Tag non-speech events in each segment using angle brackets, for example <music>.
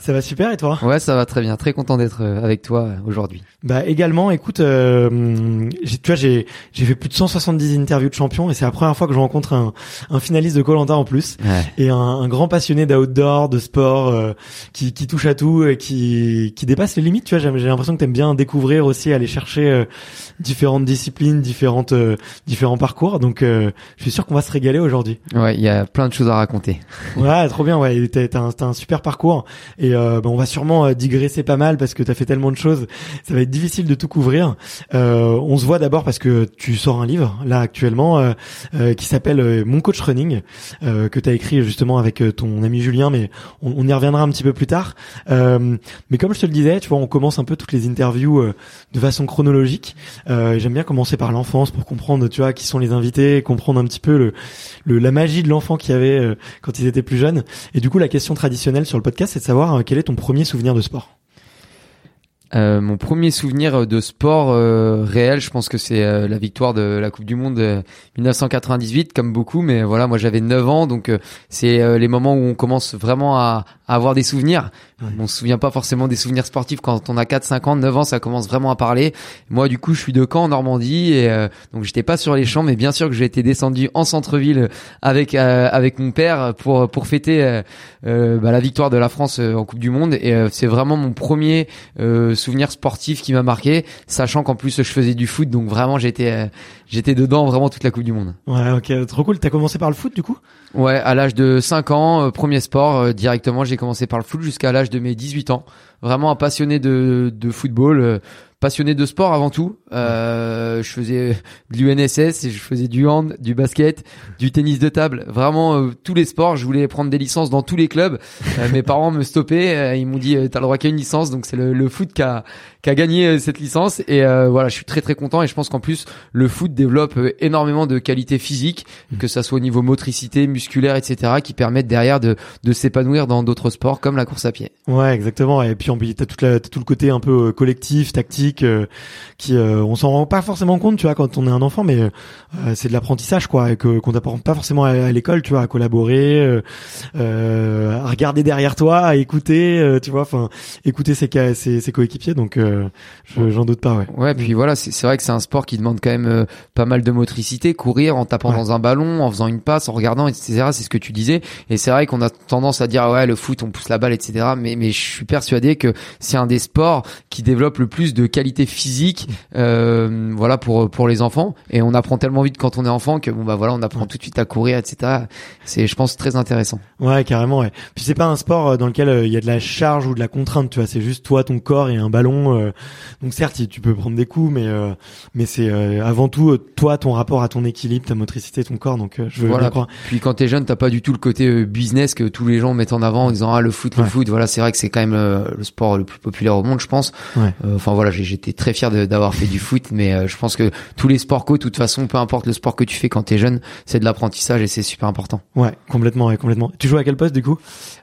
Ça va super et toi? Ouais, ça va très bien. Très content d'être euh, avec toi euh, aujourd'hui. Bah également, écoute, euh, j'ai- tu vois, j'ai j'ai fait plus de 170 interviews de champions et c'est la première fois que je rencontre un, un finaliste de Colanta en plus Ouais. et un, un grand passionné d'outdoor, de sport, euh, qui, qui touche à tout et qui qui dépasse les limites. Tu vois, j'ai l'impression que t'aimes bien découvrir aussi, aller chercher euh, différentes disciplines, différentes euh, différents parcours. Donc, euh, je suis sûr qu'on va se régaler aujourd'hui. Ouais, il y a plein de choses à raconter. Ouais, trop bien. Ouais, t'as un, t'as un super parcours et euh, bah, on va sûrement euh, digresser pas mal parce que t'as fait tellement de choses. Ça va être difficile de tout couvrir. Euh, on se voit d'abord parce que tu sors un livre là actuellement euh, euh, qui s'appelle Mon coach running que t'as écrit justement avec ton ami Julien, mais on, y reviendra un petit peu plus tard. Mais comme je te le disais, tu vois, on commence un peu toutes les interviews de façon chronologique. J'aime bien commencer par l'enfance pour comprendre, tu vois, qui sont les invités, comprendre un petit peu le, le la magie de l'enfant qu'il y avait quand ils étaient plus jeunes. Et du coup, la question traditionnelle sur le podcast, c'est de savoir euh, quel est ton premier souvenir de sport? Euh, mon premier souvenir de sport euh, réel, je pense que c'est euh, la victoire de la Coupe du Monde euh, 1998, comme beaucoup. Mais voilà, moi j'avais 9 ans, donc euh, c'est euh, les moments où on commence vraiment à avoir des souvenirs. Ouais. On se souvient pas forcément des souvenirs sportifs quand on a 4, 5 ans, 9 ans, ça commence vraiment à parler. Moi, du coup, je suis de Caen en Normandie et euh, donc j'étais pas sur les champs, mais bien sûr que j'ai été descendu en centre-ville avec euh, avec mon père pour pour fêter euh, euh, bah, la victoire de la France en Coupe du Monde. Et c'est vraiment mon premier souvenir sportif qui m'a marqué, sachant qu'en plus je faisais du foot, donc vraiment j'étais j'étais dedans vraiment toute la Coupe du Monde. Ouais, ok, trop cool. T'as commencé par le foot, du coup? Ouais, à l'âge de 5 ans, euh, premier sport, euh, directement j'ai commencé par le foot jusqu'à l'âge de mes 18 ans. Vraiment un passionné de, de football, euh, passionné de sport avant tout. Euh, je faisais de l'UNSS, et je faisais du hand, du basket, du tennis de table, vraiment tous les sports. Je voulais prendre des licences dans tous les clubs. Mes parents me stoppaient, ils m'ont dit t'as le droit qu'à une licence, donc c'est le, le foot qui a, qui a gagné euh, cette licence. Et euh, voilà, je suis très très content et je pense qu'en plus le foot développe euh, énormément de qualités physiques, que ça soit au niveau motricité, musculaire, etc., qui permettent derrière de, de s'épanouir dans d'autres sports comme la course à pied. Ouais, exactement. Et puis en plus, t'as toute la, t'as tout le côté un peu euh, collectif, tactique, euh, qui euh, on s'en rend pas forcément compte, tu vois, quand on est un enfant, mais euh, c'est de l'apprentissage, quoi, et que qu'on t'apprend pas forcément à, à l'école, tu vois, à collaborer, à regarder derrière toi, à écouter, euh, tu vois, enfin, écouter ses, ses, ses coéquipiers. Donc, euh, euh, je- j'en doute pas, ouais. Ouais, puis voilà, c'est c'est vrai que c'est un sport qui demande quand même euh, pas mal de motricité, courir en tapant Ouais. dans un ballon, en faisant une passe, en regardant, etc. C'est ce que tu disais. Et c'est vrai qu'on a tendance à dire ouais, le foot, on pousse la balle, etc. Mais mais je suis persuadé que c'est un des sports qui développe le plus de qualité physique, euh, voilà pour pour les enfants. Et on apprend tellement vite quand on est enfant que bon bah voilà, on apprend tout de suite à courir, etc. C'est, je pense, très intéressant. Ouais, carrément, ouais. Puis c'est pas un sport euh, dans lequel euh, il y a de la charge ou de la contrainte, tu vois. C'est juste toi, ton corps et un ballon. Euh, donc certes, tu- peux prendre des coups, mais euh, mais c'est euh, avant tout toi, ton rapport à ton équilibre, ta motricité, ton corps. Donc je veux Voilà. bien croire. Puis quand t'es jeune, t'as pas du tout le côté business que tous les gens mettent en avant en disant ah le foot, le Ouais. foot. Voilà, c'est vrai que c'est quand même le sport le plus populaire au monde, je pense. Ouais. Euh, Enfin voilà, j'étais très fier d'avoir fait du foot, mais euh, je pense que tous les sports co, de toute façon, peu importe le sport que tu fais quand t'es jeune, c'est de l'apprentissage et c'est super important. Ouais, complètement, ouais, complètement. Tu joues à quel poste du coup?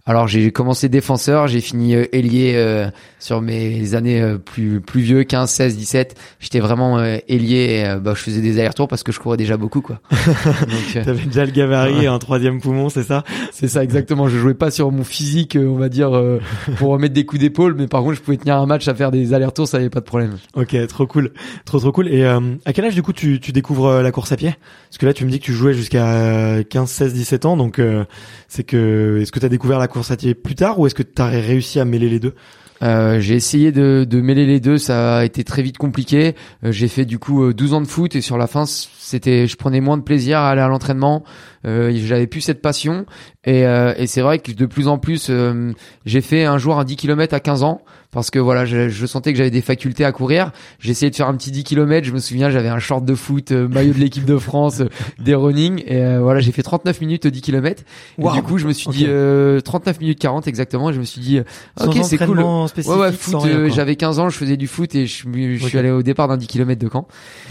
Alors j'ai commencé défenseur, j'ai fini euh, ailier euh, sur mes années euh, plus plus vieux, 15, 16, 17. J'étais vraiment euh, ailier, et, euh, bah, je faisais des allers-retours parce que je courais déjà beaucoup quoi. <laughs> Donc, euh, T'avais déjà le gabarit et un troisième poumon, c'est ça? C'est ça exactement. Je jouais pas sur mon physique, on va dire, euh, pour remettre des coups d'épaule, mais par contre, je pouvais tenir un match à faire des allers-retours, ça y avait pas de problème. Ok, trop cool, trop trop cool. Et euh, à quel âge du coup tu, tu découvres la course à pied? Parce que là tu me dis que tu jouais jusqu'à euh, 15, 16, 17 ans, donc euh, c'est que est-ce que t'as découvert la course plus tard ou est-ce que t'as réussi à mêler les deux? Euh, j'ai essayé de, de mêler les deux, ça a été très vite compliqué. Euh, j'ai fait du coup euh, 12 ans de foot et sur la fin, c'était, je prenais moins de plaisir à aller à l'entraînement. Euh, j'avais plus cette passion et, euh, et c'est vrai que de plus en plus, euh, j'ai fait un jour un 10 km à 15 ans parce que voilà, je, je sentais que j'avais des facultés à courir. J'ai essayé de faire un petit 10 km. Je me souviens, j'avais un short de foot, euh, maillot de l'équipe de France, euh, des running et euh, voilà, j'ai fait 39 minutes au 10 km. Et Waouh. du coup, je me suis Ok. dit euh, 39 minutes 40 exactement. Et je me suis dit, euh, ok, c'est cool. Ouais, ouais, foot, euh, j'avais 15 ans, je faisais du foot et je, je suis allé au départ d'un 10 km de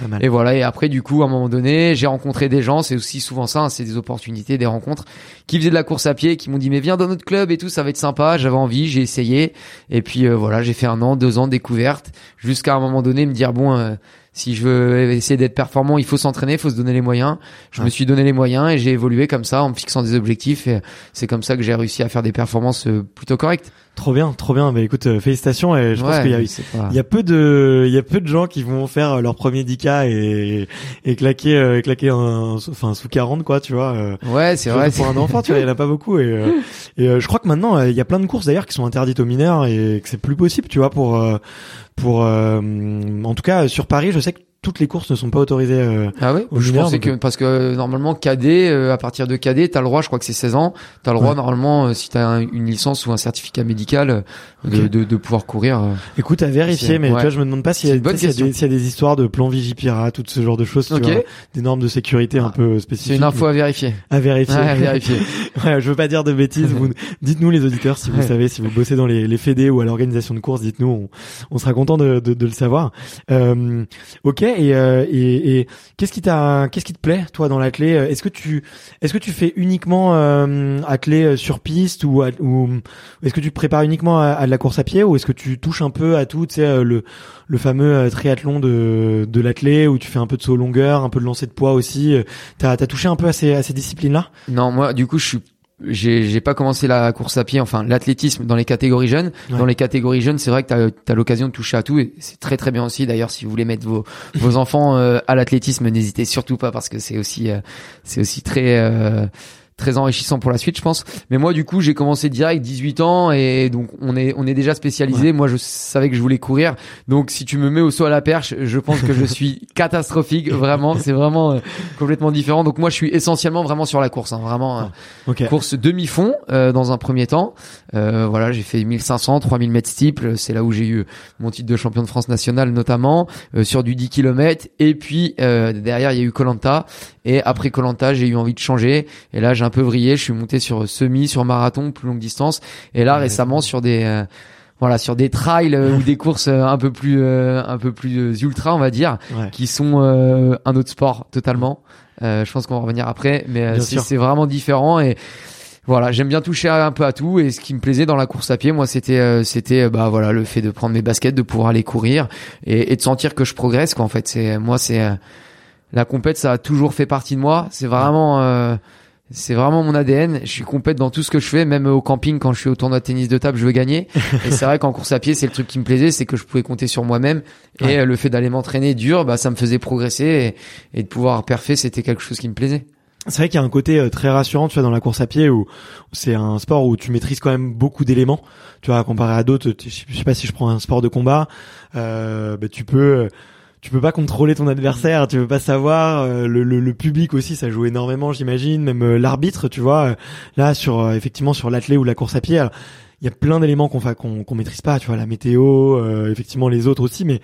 mal. Et voilà, et après, du coup, à un moment donné, j'ai rencontré des gens, c'est aussi souvent ça, hein, c'est des opportunités, des rencontres, qui faisaient de la course à pied, qui m'ont dit, mais viens dans notre club et tout, ça va être sympa, j'avais envie, j'ai essayé. Et puis, euh, voilà, j'ai fait un an, deux ans de découverte, jusqu'à un moment donné me dire, bon, euh, si je veux essayer d'être performant, il faut s'entraîner, il faut se donner les moyens. Je Ouais. me suis donné les moyens et j'ai évolué comme ça en me fixant des objectifs et c'est comme ça que j'ai réussi à faire des performances euh, plutôt correctes. Trop bien, trop bien. Bah écoute, euh, félicitations et je pense Ouais, qu'il y a mais il y a peu de il y a peu de gens qui vont faire euh, leur premier 10K et et claquer euh, claquer un enfin sous 40 quoi, tu vois. euh, Ouais, c'est vrai. Pour un enfant, tu vois, il y en a pas beaucoup et euh, <laughs> et euh, je crois que maintenant il y a plein de courses d'ailleurs qui sont interdites aux mineurs et que c'est plus possible, tu vois, pour pour euh, en tout cas sur Paris, je sais que toutes les courses ne sont pas autorisées. euh, Ah ouais Aux Je mineurs, pensais donc, que parce que euh, normalement cadet euh, à partir de cadet t'as le droit je crois que c'est 16 ans t'as le droit Ouais. normalement euh, si t'as un- une licence ou un certificat médical euh, de, Ok. de, de pouvoir courir euh. Écoute, à vérifier, mais tu ouais. vois, je me demande pas s'il y, tu y y a des histoires de plans Vigipirate, tout ce genre de choses, tu Ok. vois, des normes de sécurité un Ah, peu spécifiques. c'est une info à vérifier à vérifier. à vérifier <laughs> Ouais, je veux pas dire de bêtises. Vous, dites-nous les auditeurs si vous savez, si vous bossez dans les, les fédés ou à l'organisation de courses, dites-nous. On, on sera content de, de, de le savoir. Euh, ok. Et, euh, et, et qu'est-ce qui t'a, qu'est-ce qui te plaît, toi, dans l'athlé Est-ce que tu, est-ce que tu fais uniquement euh, athlé euh, sur piste ou, ou est-ce que tu te prépares uniquement à, à de la course à pied ou est-ce que tu touches un peu à tout, tu sais, euh, le, le fameux euh, triathlon de, de l'athlé où tu fais un peu de saut longueur, un peu de lancer de poids aussi. euh, T'as, t'as touché un peu à ces, à ces disciplines-là? Non moi du coup je suis j'ai pas commencé la course à pied enfin l'athlétisme dans les catégories jeunes Ouais. dans les catégories jeunes c'est vrai que t'as as, l'occasion de toucher à tout et c'est très très bien aussi d'ailleurs si vous voulez mettre vos <laughs> vos enfants euh, à l'athlétisme n'hésitez surtout pas parce que c'est aussi euh, c'est aussi très euh, très enrichissant pour la suite je pense. Mais moi du coup j'ai commencé direct 18 ans et donc on est on est déjà spécialisé. Moi je savais que je voulais courir. Donc si tu me mets au saut à la perche je pense que je suis <laughs> catastrophique vraiment. C'est vraiment euh, complètement différent. Donc moi je suis essentiellement vraiment sur la course hein, vraiment euh, Ok. course demi-fond euh, dans un premier temps. Euh, voilà, j'ai fait 1500, 3000 mètres steeple, c'est là où j'ai eu mon titre de champion de France national notamment euh, sur du 10 km et puis euh, derrière il y a eu Colanta et après Colanta, j'ai eu envie de changer. Et là j'ai un peu vrillé, je suis monté sur semi, sur marathon, plus longue distance. Et là Ouais, récemment sur des euh, voilà, sur des trails euh, ou des courses euh, un peu plus euh, un peu plus euh, ultra, on va dire, Ouais. qui sont euh, un autre sport totalement. Euh, je pense qu'on va revenir après, mais euh, c'est vraiment différent. Et voilà, j'aime bien toucher un peu à tout. Et ce qui me plaisait dans la course à pied, moi, c'était euh, c'était bah voilà le fait de prendre mes baskets, de pouvoir aller courir et, et de sentir que je progresse quoi. En fait, c'est moi c'est euh, la compète, ça a toujours fait partie de moi. C'est vraiment euh, c'est vraiment mon ADN. Je suis complète dans tout ce que je fais, même au camping quand je suis au tournoi de tennis de table, je veux gagner. <laughs> et c'est vrai qu'en course à pied, c'est le truc qui me plaisait, c'est que je pouvais compter sur moi-même. Et le fait d'aller m'entraîner dur, bah ça me faisait progresser et, et de pouvoir perfer, c'était quelque chose qui me plaisait. C'est vrai qu'il y a un côté euh, très rassurant, tu vois, dans la course à pied où c'est un sport où tu maîtrises quand même beaucoup d'éléments. Tu vois, comparé à d'autres, je sais pas si je prends un sport de combat, euh, bah, tu peux tu peux pas contrôler ton adversaire, tu peux pas savoir. Euh, le, le, le, public aussi, ça joue énormément, j'imagine. Même euh, l'arbitre, tu vois. là, sur effectivement sur l'athlète ou la course à pied, il y a plein d'éléments qu'on qu'on qu'on maîtrise pas, tu vois, la météo, effectivement les autres aussi, mais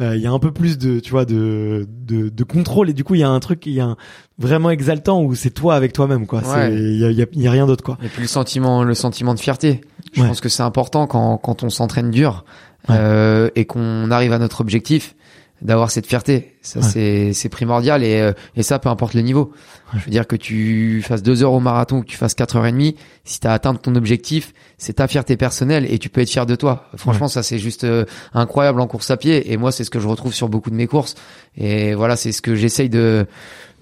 il y a un peu plus de, tu vois, de, de, de contrôle et du coup il y a un truc, il y a un, vraiment exaltant où c'est toi avec toi-même quoi. Il y a, y, a, y a, rien d'autre quoi. Et puis le sentiment, le sentiment de fierté. Je pense que c'est important quand quand on s'entraîne dur euh, et qu'on arrive à notre objectif d'avoir cette fierté. Ça c'est c'est primordial et euh, et ça peu importe le niveau. Je veux dire que tu fasses deux heures au marathon ou que tu fasses quatre heures et demie, si tu as atteint ton objectif, c'est ta fierté personnelle et tu peux être fier de toi. Franchement, ça c'est juste euh, incroyable en course à pied et moi c'est ce que je retrouve sur beaucoup de mes courses et voilà, c'est ce que j'essaye de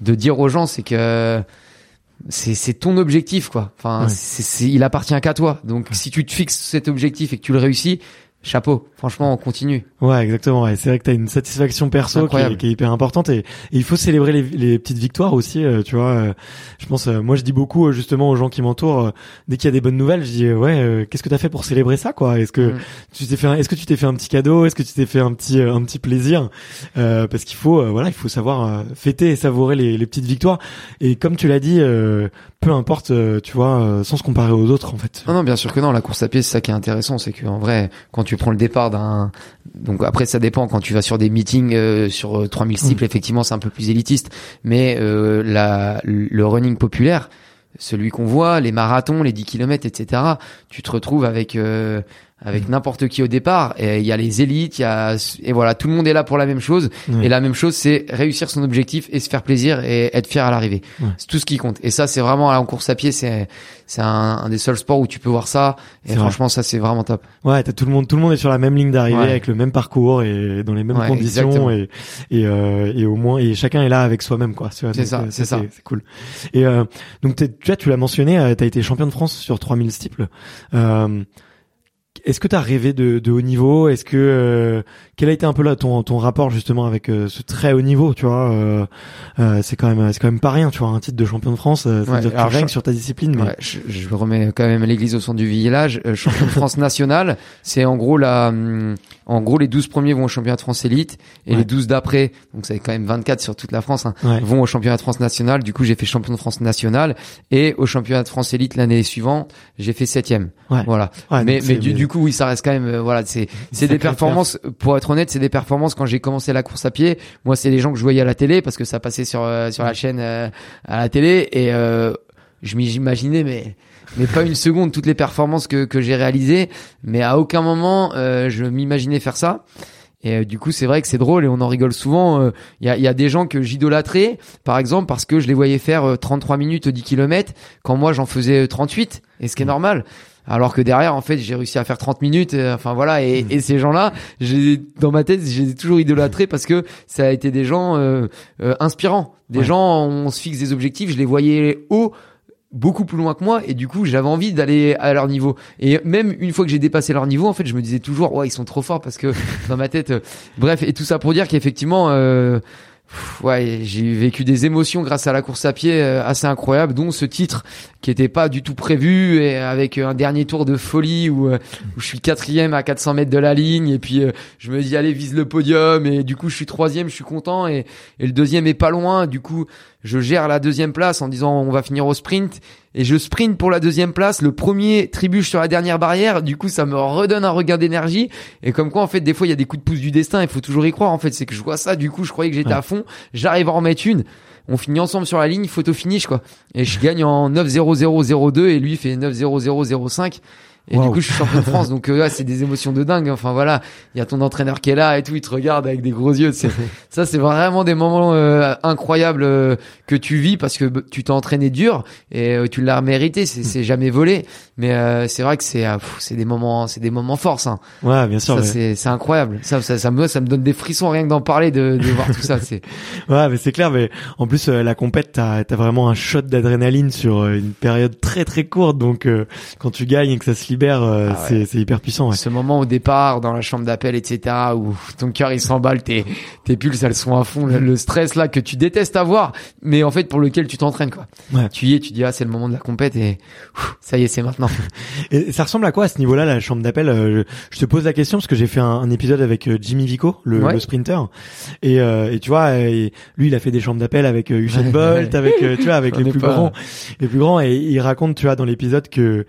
de dire aux gens, c'est que c'est ton objectif quoi. Enfin, c'est il appartient qu'à toi. Donc si tu te fixes cet objectif et que tu le réussis, chapeau. Franchement, on continue. Ouais, exactement. Ouais. C'est vrai que tu as une satisfaction perso qui est, qui est, hyper importante et, il faut célébrer les, les petites victoires aussi. Euh, tu vois, euh, je pense, euh, moi je dis beaucoup justement aux gens qui m'entourent dès qu'il y a des bonnes nouvelles, je dis ouais, qu'est-ce que t'as fait pour célébrer ça quoi? Est-ce que mm. tu t'es fait, est-ce que tu t'es fait un petit cadeau? Est-ce que tu t'es fait un petit un petit plaisir? Parce qu'il faut voilà, il faut savoir fêter et savourer les, les, petites victoires. Et comme tu l'as dit, peu importe, tu vois, sans se comparer aux autres en fait. Non non, bien sûr que non. La course à pied, c'est ça qui est intéressant, c'est qu'en vrai, quand tu prends le départ d'un donc après ça dépend quand tu vas sur des meetings euh, sur 3000 euh, cycles mm. effectivement c'est un peu plus élitiste mais euh, la le running populaire celui qu'on voit les marathons les 10 km etc tu te retrouves avec euh, avec n'importe qui au départ. Et il y a les élites, il y a et voilà, tout le monde est là pour la même chose. Et la même chose, c'est réussir son objectif et se faire plaisir et être fier à l'arrivée. C'est tout ce qui compte. Et ça, c'est vraiment en course à pied, c'est c'est un, un, des seuls sports où tu peux voir ça. Et franchement, ça c'est vraiment top. Ouais, t'as tout le monde, tout le monde est sur la même ligne d'arrivée avec le même parcours et dans les mêmes conditions et et, euh, et au moins et chacun est là avec soi-même quoi. C'est ça, c'est ça. C'est cool. Et euh, donc tu vois, tu l'as mentionné, euh, t'as été champion de France sur 3000 steeples. Euh, est-ce que tu as rêvé de, de, haut niveau? Est-ce que euh, quel a été un peu là ton ton rapport justement avec euh, ce très haut niveau Tu vois, euh, euh, c'est quand même c'est quand même pas rien. Tu vois, un titre de champion de France, ça veut dire que tu sur ta discipline. Mais... je, je, remets quand même l'église au centre du village. champion de France <laughs> national, c'est en gros la hum, en gros les 12 premiers vont au championnat de France élite et les 12 d'après, donc c'est quand même 24 sur toute la France, hein, vont au championnat de France national. Du coup, j'ai fait champion de France national et au championnat de France élite l'année suivante, j'ai fait septième. Voilà. mais mais du, du coup, oui, ça reste quand même, euh, voilà, c'est c'est des performances. Pour être honnête, c'est des performances. Quand j'ai commencé la course à pied, moi, c'est les gens que je voyais à la télé parce que ça passait sur euh, sur la chaîne euh, à la télé et je m'imaginais, mais mais pas une seconde toutes les performances que que j'ai réalisées. Mais à aucun moment je m'imaginais faire ça. Et du coup, c'est vrai que c'est drôle et on en rigole souvent. Il y, a, y, a, des gens que j'idolâtrais, par exemple, parce que je les voyais faire 33 minutes 10 km quand moi j'en faisais 38, et ce qui est normal alors que derrière en fait j'ai réussi à faire 30 minutes euh, enfin voilà et, mm. et ces gens-là j'ai dans ma tête j'ai toujours idolâtré parce que ça a été des gens euh, euh, inspirants. Des gens on se fixe des objectifs je les voyais haut beaucoup plus loin que moi et du coup j'avais envie d'aller à leur niveau. Et même une fois que j'ai dépassé leur niveau en fait je me disais toujours ouais ils sont trop forts parce que <laughs> dans ma tête bref et tout ça pour dire qu'effectivement ouais, j'ai vécu des émotions grâce à la course à pied euh, assez incroyables, dont ce titre qui était pas du tout prévu et avec un dernier tour de folie où, euh, je suis quatrième à 400 mètres de la ligne et puis euh, je me dis allez vise le podium et du coup je suis troisième, je suis content et, et le deuxième est pas loin. Du coup je gère la deuxième place en disant on va finir au sprint et je sprint pour la deuxième place. Le premier tribuche sur la dernière barrière. Du coup, ça me redonne un regain d'énergie. Et comme quoi, en fait, des fois, il y a des coups de pouce du destin. Il faut toujours y croire. En fait, c'est que je vois ça. Du coup, je croyais que j'étais à fond. J'arrive à en mettre une. On finit ensemble sur la ligne, photo finish, quoi. Et je gagne en 9 0 0 0 2 et lui fait 9 0 0 0 5 Et du coup, je suis champion de France, donc euh, ouais, c'est des émotions de dingue. Enfin voilà, il y a ton entraîneur qui est là et tout, il te regarde avec des gros yeux. <laughs> Ça, c'est vraiment des moments euh, incroyables euh, que tu vis parce que tu t'es entraîné dur et euh, tu l'as mérité. C'est, c'est jamais volé, mais euh, c'est vrai que c'est, euh, c'est des moments, c'est des moments forts. Ça, Ouais, bien sûr. mais- c'est, c'est incroyable. Ça, ça, ça me, ça me donne des frissons rien que d'en parler, de, de voir tout ça. <laughs> C'est, Ouais, mais c'est clair. Mais en plus, la compète, t'as as vraiment un shot d'adrénaline sur une période très très courte. Donc, euh, quand tu gagnes et que ça se libère, euh, Ah ouais. c'est hyper puissant. Ouais. Ce moment au départ dans la chambre d'appel, etc., où ton cœur il s'emballe, tes tes pulses elles sont à fond, le, stress là que tu détestes avoir, mais en fait pour lequel tu t'entraînes quoi. Ouais. Tu y es, tu dis ah c'est le moment de la compète et ouf, ça y est c'est maintenant. <laughs> Et ça ressemble à quoi à ce niveau-là, la chambre d'appel euh, je, te pose la question parce que j'ai fait un, un épisode avec euh, Jimmy Vico, le, Ouais. le sprinter, et, euh, et tu vois, et lui, il a fait des chambres d'appel avec Usain Bolt, avec tu vois, avec <laughs> les plus pas- grands, les plus grands, et il raconte, tu vois, dans l'épisode que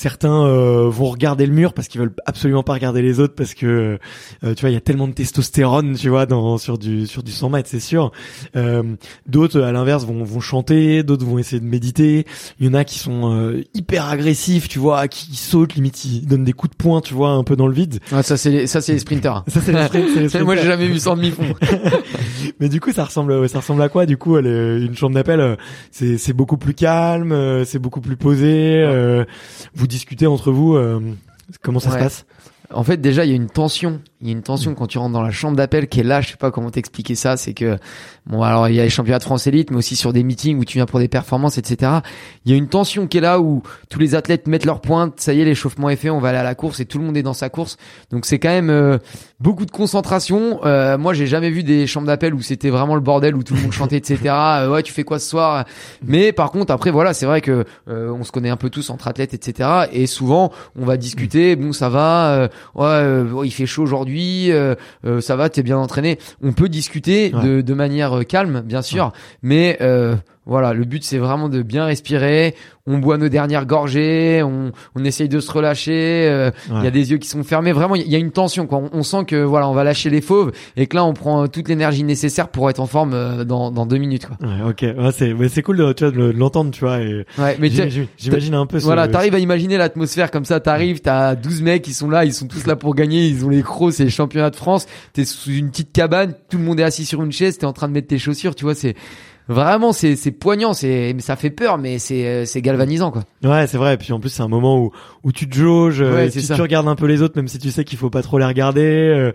certains euh, vont regarder le mur parce qu'ils veulent absolument pas regarder les autres parce que euh, tu vois il y a tellement de testostérone tu vois dans sur du sur du 100 mètres c'est sûr euh, d'autres à l'inverse vont vont chanter d'autres vont essayer de méditer il y en a qui sont euh, hyper agressifs tu vois qui sautent limite ils donnent des coups de poing tu vois un peu dans le vide ça c'est les, ça c'est les sprinters. ça c'est les sprint- c'est les <laughs> Moi j'ai sprinters. jamais vu ça en demi-fond. <laughs> mais du coup ça ressemble ça ressemble à quoi du coup est- une chambre d'appel euh, c'est c'est beaucoup plus calme euh, c'est beaucoup plus posé euh, vous discutez entre vous euh, comment ça se passe? En fait, déjà, il y a une tension. Il y a une tension quand tu rentres dans la chambre d'appel qui est là. Je sais pas comment t'expliquer ça. C'est que, bon, alors, il y a les championnats de France élite, mais aussi sur des meetings où tu viens pour des performances, etc. Il y a une tension qui est là où tous les athlètes mettent leur pointe. Ça y est, l'échauffement est fait. On va aller à la course et tout le monde est dans sa course. Donc, c'est quand même euh, beaucoup de concentration. Euh, moi, j'ai jamais vu des chambres d'appel où c'était vraiment le bordel, où tout le monde chantait, etc. <laughs> Euh, ouais, tu fais quoi ce soir? Mais par contre, après, voilà, c'est vrai que euh, on se connaît un peu tous entre athlètes, etc. Et souvent, on va discuter. Bon, ça va. euh, ouais, il fait chaud aujourd'hui. Euh, euh, ça va, t'es bien entraîné. On peut discuter Ouais. de, de manière euh, calme, bien sûr. Mais euh, voilà, le but c'est vraiment de bien respirer. On boit nos dernières gorgées. On, on essaye de se relâcher. euh, Il Ouais. y a des yeux qui sont fermés. Vraiment, il y a une tension. Quoi. On, on sent que voilà, on va lâcher les fauves et que là, on prend toute l'énergie nécessaire pour être en forme euh, dans, dans deux minutes. Quoi. Ouais, ok, ouais, c'est mais c'est cool de, tu vois, de le- de l'entendre, tu vois. Et Ouais, mais j'imagine un peu. ce- Voilà, t'arrives à imaginer l'atmosphère comme ça, t'arrives, t'as 12 mecs qui sont là, ils sont tous là pour gagner, ils ont les crocs, c'est les championnats de France, t'es sous une petite cabane, tout le monde est assis sur une chaise, t'es en train de mettre tes chaussures, tu vois, c'est vraiment c'est c'est poignant, c'est ça fait peur mais c'est euh, c'est galvanisant quoi. Ouais, c'est vrai. Et puis en plus, c'est un moment où où tu te jauges, euh, Ouais, tu, tu regardes un peu les autres, même si tu sais qu'il faut pas trop les regarder. euh,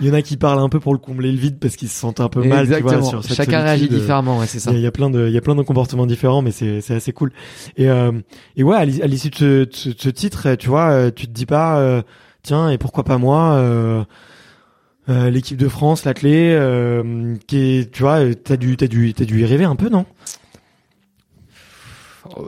Il y en a qui parlent un peu pour le combler le vide parce qu'ils se sentent un peu mal. Tu vois, Exactement. sur cette Chacun réagit solitude, différemment, ouais, c'est ça. Il y, a, il y a plein de, il y a plein de comportements différents, mais c'est, c'est assez cool. Et, euh, et ouais, à l'is- à l'issue de ce, de ce, de ce titre, tu vois, tu te dis pas, euh, tiens, et pourquoi pas moi, euh, euh, l'équipe de France, l'athlé, euh, qui est, tu vois, euh, t'as dû, t'as dû, t'as dû y rêver un peu, non?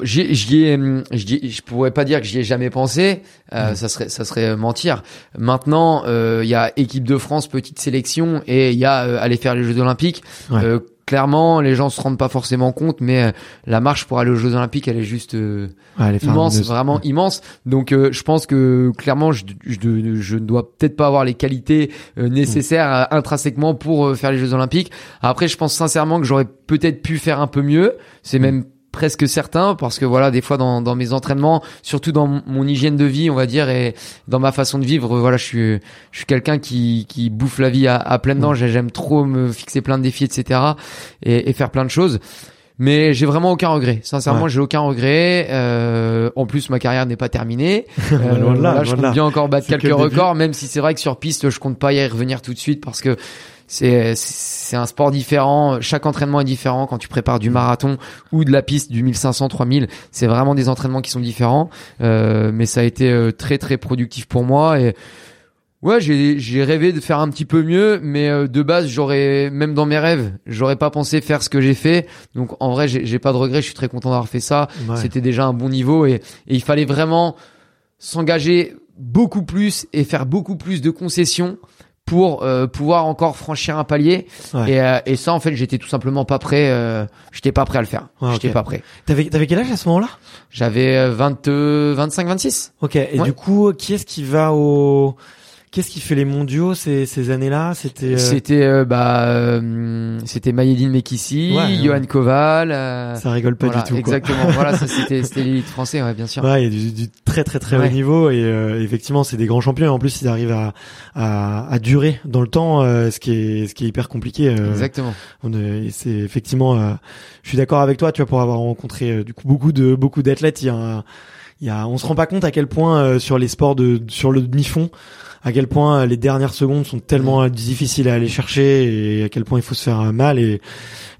J'y, j'y ai, hum, j'y ai- je pourrais pas dire que j'y ai jamais pensé. Euh. Ça serait, ça serait mentir. Maintenant, euh, il y a équipe de France, petite sélection, et il y a euh, aller faire les Jeux Olympiques. Ouais. Clairement, les gens se rendent pas forcément compte, mais euh, la marche pour aller aux Jeux Olympiques, elle est juste euh, immense, vraiment immense. Donc, euh, je pense que clairement, je, je, je ne dois peut-être pas avoir les qualités euh, nécessaires euh, intrinsèquement pour euh, faire les Jeux Olympiques. Après, je pense sincèrement que j'aurais peut-être pu faire un peu mieux. C'est même presque certain parce que voilà des fois dans, dans mes entraînements surtout dans mon- hygiène de vie on va dire et dans ma façon de vivre voilà je suis je suis quelqu'un qui qui bouffe la vie à, à pleines dents J'ai- j'aime trop me fixer plein de défis etc et, et faire plein de choses mais j'ai vraiment aucun regret. Sincèrement, Ouais. j'ai aucun regret. Euh, en plus, ma carrière n'est pas terminée. <laughs> Euh, Loin de là, voilà, je compte bien encore battre que quelques records, même si c'est vrai que sur piste, je compte pas y revenir tout de suite parce que c'est c'est un sport différent. Chaque entraînement est différent quand tu prépares du marathon ou de la piste du 1500, 3000. C'est vraiment des entraînements qui sont différents. Euh, mais ça a été euh, très très productif pour moi et Ouais, j'ai j'ai rêvé de faire un petit peu mieux, mais euh, de base, j'aurais même dans mes rêves, j'aurais pas pensé faire ce que j'ai fait. Donc en vrai, j'ai j'ai pas de regrets, je suis très content d'avoir fait ça. Ouais. C'était déjà un bon niveau et, et il fallait vraiment s'engager beaucoup plus et faire beaucoup plus de concessions pour euh, pouvoir encore franchir un palier. Ouais. Et, euh, et ça, en fait, j'étais tout simplement pas prêt. Euh, j'étais pas prêt à le faire. Ouais, j'étais pas prêt. T'avais, t'avais quel âge à ce moment-là? J'avais euh, 22, 25, 26. Ok. Et Ouais. du coup, qui est-ce qui va au, qu'est-ce qui fait les mondiaux ces, ces années-là? C'était. euh, C'était euh, bah euh, c'était Mayedine Mekissi, Ouais, Johan ouais. Koval. euh, Ça rigole pas voilà, du tout. quoi. Exactement. voilà, ça <laughs> c'était c'était l'élite français, ouais, bien sûr. Ouais, il y a du, du très très très Ouais. haut niveau et euh, effectivement c'est des grands champions et en plus ils arrivent à à, à durer dans le temps euh, ce qui est ce qui est hyper compliqué Exactement. on est- et c'est effectivement euh, je suis d'accord avec toi tu vois pour avoir rencontré euh, du coup beaucoup de beaucoup d'athlètes il y a un- y a on se rend pas compte à quel point euh, sur les sports de sur le demi-fond à quel point euh, les dernières secondes sont tellement euh, difficiles à aller chercher et à quel point il faut se faire euh, mal et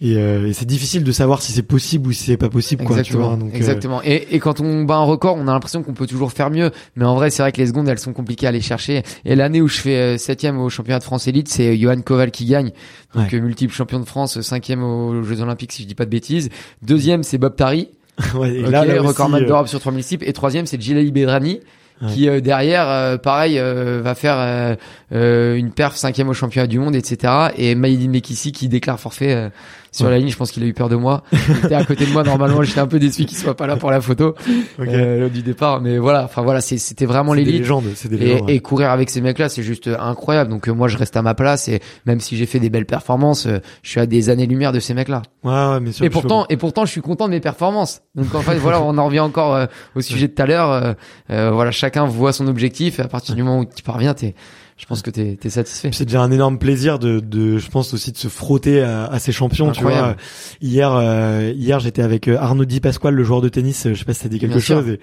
et, euh, et c'est difficile de savoir si c'est possible ou si c'est pas possible quoi tu Exactement. vois donc Exactement. Et, et quand on bat un record, on a l'impression qu'on peut toujours faire mieux. Mais en vrai, c'est vrai que les secondes, elles sont compliquées à aller chercher. Et l'année où je fais septième au championnat de France élite, c'est Johan Koval qui gagne. Donc Ouais. multiple champion de France, cinquième aux Jeux Olympiques, si je dis pas de bêtises. Deuxième, c'est Bob Tari. Ouais, et là, là aussi, recordman euh, d'Europe sur 3000 steeps. Et troisième, c'est Gilles Bedrani. Ouais. Qui euh, derrière, euh, pareil, euh, va faire euh, euh, une perf cinquième au championnat du monde, etc. Et Maïdine Mekissi qui déclare forfait euh, sur Ouais. la ligne. Je pense qu'il a eu peur de moi. Il était à côté de moi. Normalement, j'étais un peu déçu qu'il soit pas là pour la photo <laughs> ok. euh, du départ. Mais voilà, enfin voilà, c'était vraiment l'élite. légendes des Et, légendes et courir avec ces mecs-là, c'est juste incroyable. Donc moi, je reste à ma place et même si j'ai fait des belles performances, euh, je suis à des années-lumière de ces mecs-là. ouais ouais mais sûr Et pourtant, et pourtant, je suis content de mes performances. Donc en fait, voilà, <laughs> on en revient encore au sujet de tout à l'heure. voilà, chacun voit son objectif. Et à partir du moment où tu parviens, t'es, je pense que t'es, t'es satisfait. C'est déjà un énorme plaisir de, de, je pense aussi de se frotter à, à ces champions. Tu vois, Incroyable. hier, euh, hier j'étais avec euh, Arnaud Di Pasquale, le joueur de tennis. euh, Je sais pas si ça dit quelque Bien chose. Et,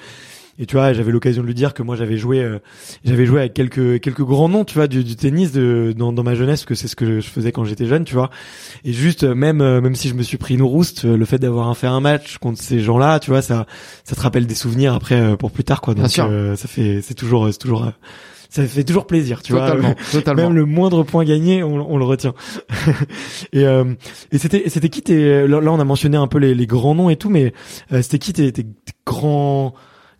et tu vois, j'avais l'occasion de lui dire que moi j'avais joué, euh, j'avais joué avec quelques quelques grands noms, tu vois, du, du tennis de, dans, dans ma jeunesse, parce que c'est ce que je faisais quand j'étais jeune, tu vois. Et juste euh, même euh, même si je me suis pris une rouste, euh, le fait d'avoir fait un match contre ces gens-là, tu vois, ça ça te rappelle des souvenirs après pour plus tard, quoi. Bien Donc sûr. euh, ça fait c'est toujours c'est toujours ça fait toujours plaisir, tu vois. <laughs> totalement. Même le moindre point gagné, on, on le retient. <laughs> et euh, et c'était c'était qui tes là là, on a mentionné un peu les, les grands noms et tout, mais euh, c'était qui tes, tes grands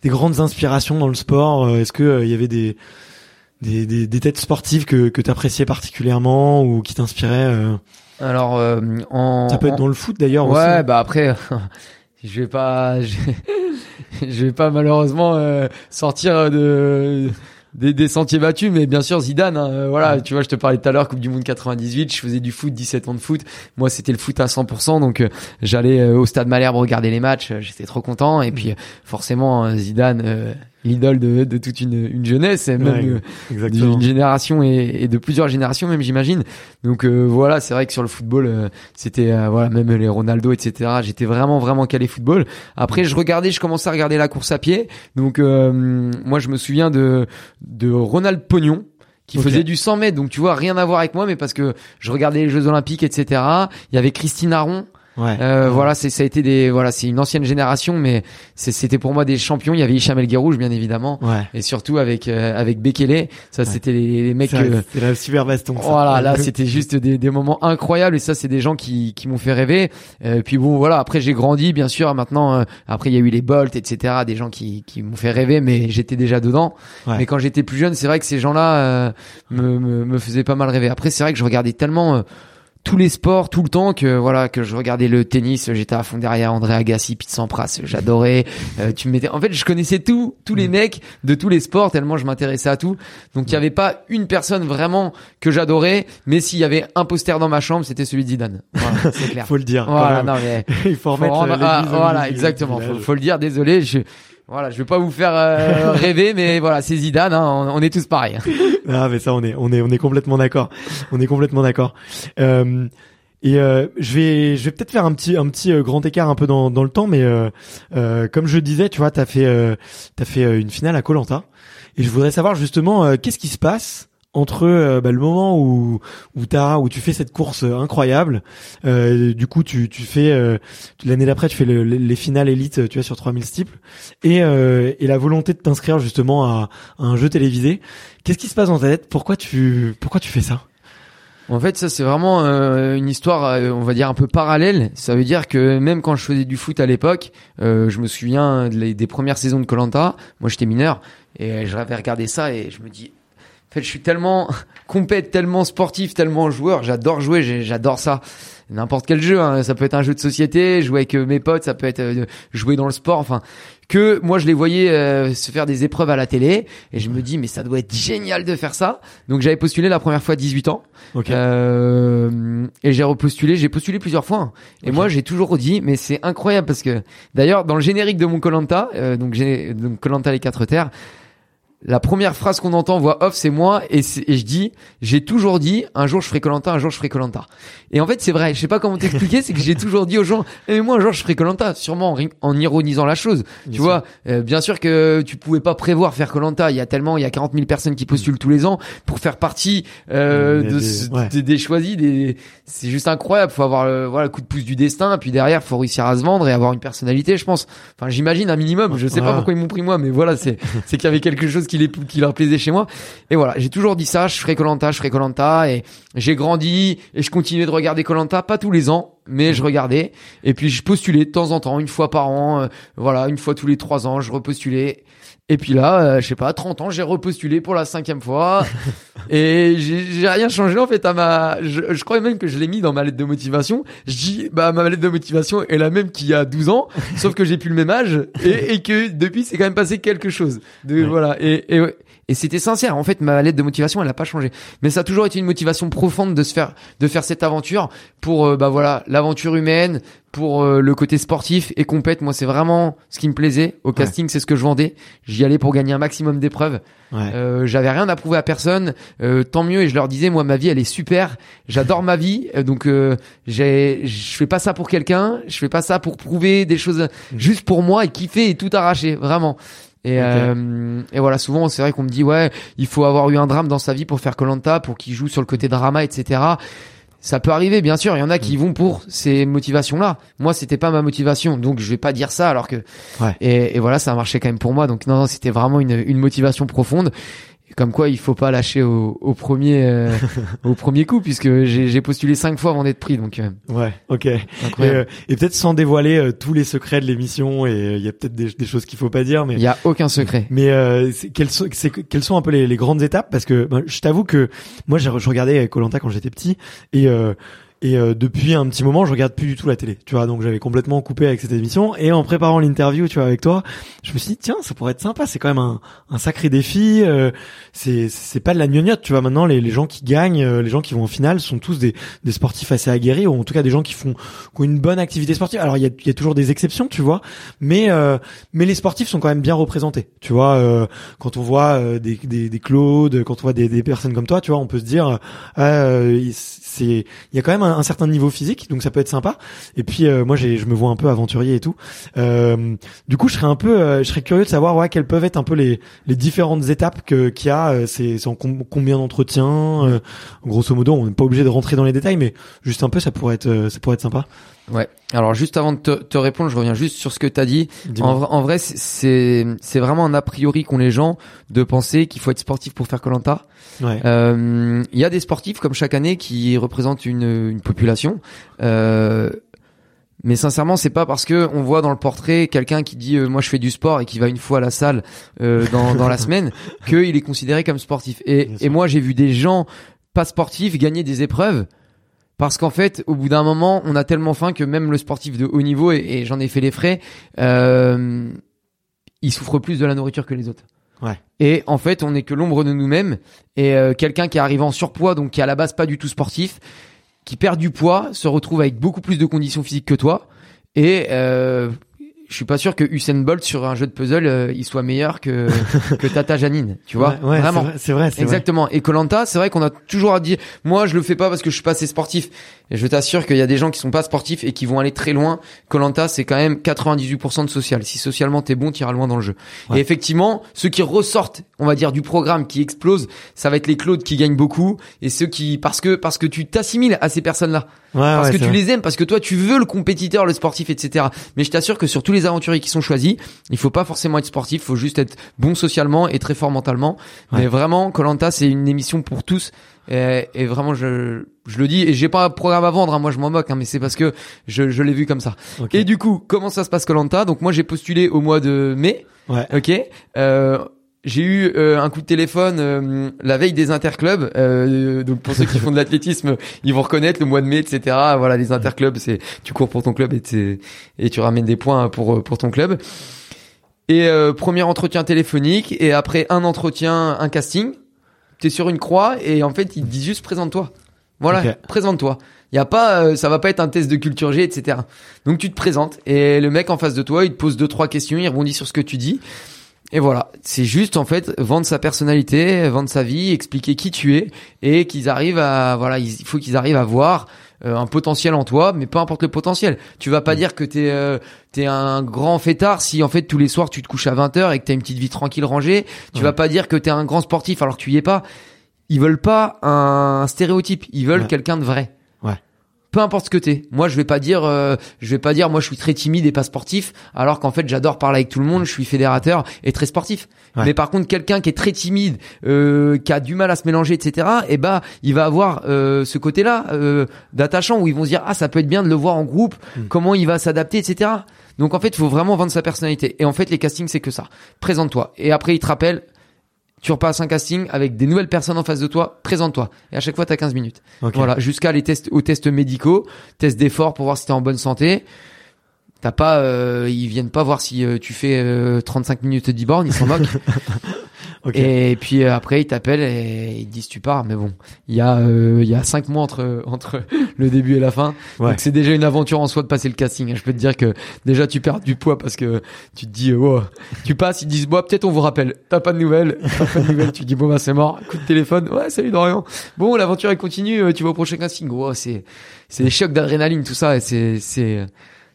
des grandes inspirations dans le sport Euh, Est-ce que euh, il y avait des des, des, des têtes sportives que que t'appréciais particulièrement ou qui t'inspiraient euh Alors, euh, en, Ça peut être dans le foot d'ailleurs Ouais, aussi. bah après, <laughs> je vais pas, <laughs> je, vais pas malheureusement euh, sortir de des, des sentiers battus, mais bien sûr Zidane. hein, euh, voilà, tu vois, je te parlais tout à l'heure Coupe du Monde 98, je faisais du foot, 17 ans de foot. Moi, c'était le foot à 100%, donc euh, j'allais euh, au Stade Malherbe regarder les matchs. J'étais trop content, et puis euh, forcément Zidane, euh, l'idole de, de toute une, une jeunesse, et même Ouais, euh, d'une génération et, et de plusieurs générations même j'imagine. Donc euh, voilà c'est vrai que sur le football euh, c'était euh, voilà même les Ronaldo etc j'étais vraiment vraiment calé football. Après je regardais je commençais à regarder la course à pied. Donc euh, moi je me souviens de de Ronald Pognon qui faisait du 100 mètres. Donc tu vois rien à voir avec moi mais parce que je regardais les Jeux Olympiques etc il y avait Christine Aron Ouais. euh, voilà, c'est ça a été des voilà, c'est une ancienne génération, mais c'est- c'était pour moi des champions. Il y avait Hicham El Guerrouj, bien évidemment, Ouais. et surtout avec euh, avec Bekele. Ça, c'était les, les mecs. Euh, c'est la super baston. ça. voilà, là, <laughs> c'était juste des, des moments incroyables, et ça, c'est des gens qui qui m'ont fait rêver. Euh, puis bon, voilà. Après, j'ai grandi, bien sûr. Maintenant, euh, après, il y a eu les Bolt, etc. Des gens qui qui m'ont fait rêver, mais j'étais déjà dedans. Ouais. Mais quand j'étais plus jeune, c'est vrai que ces gens-là euh, me, me me faisaient pas mal rêver. Après, c'est vrai que je regardais tellement. Tous les sports tout le temps que voilà que je regardais le tennis j'étais à fond derrière André Agassi Pete Sampras j'adorais. Euh, tu me mettais en fait je connaissais tout tous Mm. les mecs de tous les sports tellement je m'intéressais à tout. Donc il y avait pas une personne vraiment que j'adorais mais s'il y avait un poster dans ma chambre c'était celui de Zidane. Voilà c'est <laughs> clair. Faut le dire. voilà non mais <laughs> Il faut faut remettre rendre- ah, milieu voilà exactement. faut, faut le dire désolé je voilà je vais pas vous faire euh, <laughs> rêver mais voilà c'est Zidane hein, on, est tous pareils <laughs> Ah mais ça on est on est on est complètement d'accord. On est complètement d'accord. Euh, et euh, je vais je vais peut-être faire un petit un petit euh, grand écart un peu dans dans le temps mais euh, euh, comme je disais tu vois t'as fait t'as fait une finale à Colanta et je voudrais savoir justement qu'est-ce qui se passe entre euh, bah, le moment où où t'as où tu fais cette course euh, incroyable euh, du coup tu tu fais euh, l'année d'après tu fais le- les, les finales élites tu vois sur 3000 steeples et euh, et la volonté de t'inscrire justement à, à un jeu télévisé qu'est-ce qui se passe dans ta tête? Pourquoi tu pourquoi tu fais ça? En fait, ça c'est vraiment euh, une histoire, on va dire un peu parallèle. Ça veut dire que même quand je faisais du foot à l'époque, euh, je me souviens des premières saisons de Colanta. Moi, j'étais mineur et j'avais regardé ça et je me dis, fait, je suis tellement <laughs> compète, tellement sportif, tellement joueur. J'adore jouer, j'adore ça. N'importe quel jeu, hein. ça peut être un jeu de société, jouer avec euh, mes potes, ça peut être euh, jouer dans le sport. Enfin, que moi je les voyais euh, se faire des épreuves à la télé et je me dis mais ça doit être génial de faire ça. Donc j'avais postulé la première fois à 18 ans. Ok. Euh, et j'ai repostulé, j'ai postulé plusieurs fois. hein. Et moi, j'ai toujours dit, mais c'est incroyable parce que, d'ailleurs, dans le générique de mon Colanta, euh, donc j'ai donc Colanta les quatre terres, la première phrase qu'on entend voix off, c'est moi et, et je dis, j'ai toujours dit, un jour je ferai Colanta, un jour je ferai Colanta. Et en fait, c'est vrai. Je sais pas comment t'expliquer, c'est que j'ai toujours dit aux gens, et moi un jour je ferai Colanta, sûrement en, ironisant la chose. Bien tu sûr. vois, euh, bien sûr que tu pouvais pas prévoir faire Colanta. Il y a tellement, il y a 40 000 personnes qui postulent tous les ans pour faire partie euh, Des- de, ce- ouais. des, des choisis. Des, c'est juste incroyable. Faut avoir le, voilà, le coup de pouce du destin. Puis derrière, faut réussir à se vendre et avoir une personnalité, je pense. Enfin, j'imagine un minimum. Je sais pas pourquoi ils m'ont pris moi, mais voilà, c'est, c'est qu'il y avait quelque chose qui leur plaisait chez moi. Et voilà, j'ai toujours dit ça. Je ferai Colanta, je ferai Colanta. Et j'ai grandi et je continuais de regarder Colanta, pas tous les ans, mais je regardais. Et puis je postulais de temps en temps, une fois par an. euh, voilà, une fois tous les trois ans, je repostulais. Et puis là, euh, je sais pas, 30 ans, j'ai repostulé pour la cinquième fois. <laughs> et j'ai rien changé en fait à ma. Je, je crois même que je l'ai mis dans ma lettre de motivation. Je dis, bah ma lettre de motivation est la même qu'il y a 12 ans, <laughs> sauf que j'ai plus le même âge et, et que depuis c'est quand même passé quelque chose. De Ouais. voilà et et, et c'était sincère. En fait, ma lettre de motivation, elle a pas changé. Mais ça a toujours été une motivation profonde de se faire de faire cette aventure pour euh, bah voilà l'aventure humaine, pour euh, le côté sportif et compète. Moi, c'est vraiment ce qui me plaisait au casting, c'est ce que je vendais. J'y allais pour gagner un maximum d'épreuves. Ouais. Euh, j'avais rien à prouver à personne, euh, tant mieux. Et je leur disais, moi, ma vie, elle est super. J'adore ma vie, Euh, donc euh, j'ai, je fais pas ça pour quelqu'un. Je fais pas ça pour prouver des choses juste pour moi et kiffer et tout arracher, vraiment. Et, euh, et voilà, souvent, c'est vrai qu'on me dit, ouais, il faut avoir eu un drame dans sa vie pour faire Colanta, pour qu'il joue sur le côté drama, etc. Ça peut arriver, bien sûr. Il y en a qui vont pour ces motivations-là. Moi, c'était pas ma motivation, donc je vais pas dire ça. Alors que Ouais. et, et voilà, ça a marché quand même pour moi. Donc non, non, c'était vraiment une, une motivation profonde. Comme quoi, il faut pas lâcher au, au premier euh, au <laughs> premier coup, puisque j'ai postulé cinq fois avant d'être pris. Donc euh, Ouais. Ok. Et, incroyable. euh, et peut-être sans dévoiler euh, tous les secrets de l'émission et euh, il y a peut-être des, des choses qu'il faut pas dire, mais Il y a aucun secret. Mais euh, quelles, sont, quelles sont un peu les, les grandes étapes? Parce que ben, je t'avoue que moi, je regardais Colanta quand j'étais petit et euh, et euh, depuis un petit moment, je regarde plus du tout la télé. Tu vois, donc j'avais complètement coupé avec cette émission. Et en préparant l'interview, tu vois, avec toi, je me suis dit tiens, ça pourrait être sympa. C'est quand même un, un sacré défi. euh, c'est c'est pas de la gnognotte. Tu vois, maintenant les, les gens qui gagnent, euh, les gens qui vont en finale, sont tous des, des sportifs assez aguerris ou en tout cas des gens qui font qui ont une bonne activité sportive. Alors il y a, y a toujours des exceptions, tu vois, mais euh, mais les sportifs sont quand même bien représentés. Tu vois, euh, quand on voit des, des, des Claude, quand on voit des, des personnes comme toi, tu vois, on peut se dire, c'est, il y a quand même un, un certain niveau physique, donc ça peut être sympa. Et puis euh, moi, je me vois un peu aventurier et tout. Euh, du coup, je serais un peu, euh, je serais curieux de savoir, ouais, quelles peuvent être un peu les, les différentes étapes que qu'il y a. C'est, c'est en com- combien d'entretiens, grosso modo. On n'est pas obligé de rentrer dans les détails, mais juste un peu, ça pourrait être, ça pourrait être sympa. Ouais. Alors juste avant de te, te répondre, je reviens juste sur ce que t'as dit. Dis-moi. En, vrai- en vrai, c'est- c'est vraiment un a priori qu'ont les gens de penser qu'il faut être sportif pour faire Colanta. Ouais. Euh, Il y a des sportifs comme chaque année qui représentent une, une population. Euh, mais sincèrement, c'est pas parce que on voit dans le portrait quelqu'un qui dit euh, moi je fais du sport et qui va une fois à la salle euh, dans, dans la semaine <laughs> qu'il est considéré comme sportif. Et, et moi j'ai vu des gens pas sportifs gagner des épreuves parce qu'en fait, au bout d'un moment, on a tellement faim que même le sportif de haut niveau, et, et j'en ai fait les frais, euh, il souffre plus de la nourriture que les autres. Ouais. Et en fait, on n'est que l'ombre de nous-mêmes. Et euh, quelqu'un qui arrive en surpoids, donc qui est à la base pas du tout sportif, qui perd du poids, se retrouve avec beaucoup plus de conditions physiques que toi. Et euh, je suis pas sûr que Usain Bolt sur un jeu de puzzle, euh, il soit meilleur que <laughs> que Tata Janine. Tu vois, Ouais, ouais, vraiment. c'est vrai, c'est vrai. Exactement. Et Colanta, c'est vrai qu'on a toujours à dire, moi je le fais pas parce que je suis pas assez sportif. Et je t'assure qu'il y a des gens qui sont pas sportifs et qui vont aller très loin. Colanta, c'est quand même 98% de social. Si socialement t'es bon, t'iras loin dans le jeu. Ouais. Et effectivement, ceux qui ressortent, on va dire, du programme qui explose, ça va être les Claudes qui gagnent beaucoup et ceux qui, parce que, parce que tu t'assimiles à ces personnes-là. Ouais, Parce que tu vrai. les aimes, parce que toi tu veux le compétiteur, le sportif, etc. Mais je t'assure que sur tous les aventuriers qui sont choisis, il faut pas forcément être sportif, faut juste être bon socialement et très fort mentalement. Ouais. Mais vraiment, Colanta c'est une émission pour tous. Et, et vraiment, je, je le dis, et j'ai pas un programme à vendre, hein, moi je m'en moque, hein, mais c'est parce que je, je l'ai vu comme ça. Ok. Et du coup, comment ça se passe Colanta? Donc moi j'ai postulé au mois de mai, Ouais. ok. Euh, j'ai eu euh, un coup de téléphone euh, la veille des interclubs. Euh, donc pour ceux qui font de l'athlétisme, ils vont reconnaître le mois de mai, etc. Voilà, les interclubs, c'est tu cours pour ton club et, tu ramènes des points pour pour ton club. Et euh, premier entretien téléphonique et après un entretien, un casting. T'es sur une croix et en fait ils te disent juste présente-toi. Voilà, présente-toi. Il y a pas, euh, ça va pas être un test de culture G, etc. Donc tu te présentes et le mec en face de toi, il te pose deux trois questions, il rebondit sur ce que tu dis. Et voilà, c'est juste en fait vendre sa personnalité, vendre sa vie, expliquer qui tu es et qu'ils arrivent à voilà, il faut qu'ils arrivent à voir euh, un potentiel en toi, mais peu importe le potentiel. Tu vas pas dire que t'es euh, t'es un grand fêtard si en fait tous les soirs tu te couches à 20h et que t'as une petite vie tranquille rangée. Tu vas pas dire que t'es un grand sportif alors que tu y es pas. Ils veulent pas un stéréotype, ils veulent Ouais. quelqu'un de vrai. Ouais. Peu importe ce que t'es. Moi, je vais pas dire, euh, je vais pas dire, moi, je suis très timide et pas sportif, alors qu'en fait, j'adore parler avec tout le monde. Je suis fédérateur et très sportif. Ouais. Mais par contre, quelqu'un qui est très timide, euh, qui a du mal à se mélanger, etc. Et bah, il va avoir euh, ce côté-là euh, d'attachant où ils vont se dire, ah, ça peut être bien de le voir en groupe. Mm. Comment il va s'adapter, etc. Donc en fait, il faut vraiment vendre sa personnalité. Et en fait, les castings, c'est que ça. Présente-toi. Et après, ils te rappellent. Tu repasses un casting avec des nouvelles personnes en face de toi, présente-toi. Et à chaque fois, t'as 15 minutes. Ok. Voilà, jusqu'à les tests, aux tests médicaux, tests d'effort pour voir si t'es en bonne santé. T'as pas, euh, ils viennent pas voir si euh, tu fais euh, 35 minutes de bornes, ils s'en moquent. <laughs> Et puis euh, après ils t'appellent et ils te disent tu pars. Mais bon, il y a euh, il y a cinq mois entre <laughs> entre le début et la fin. Ouais. Donc c'est déjà une aventure en soi de passer le casting. Je peux te dire que déjà tu perds du poids parce que tu te dis wow. tu passes, ils disent bon peut-être on vous rappelle. T'as pas de nouvelles, t'as pas de nouvelles. Tu dis bon bah c'est mort. Coup de téléphone. Ouais salut Dorian. Bon l'aventure elle continue. euh, Tu vas au prochain casting. Wow, c'est c'est des chocs d'adrénaline tout ça. Et c'est c'est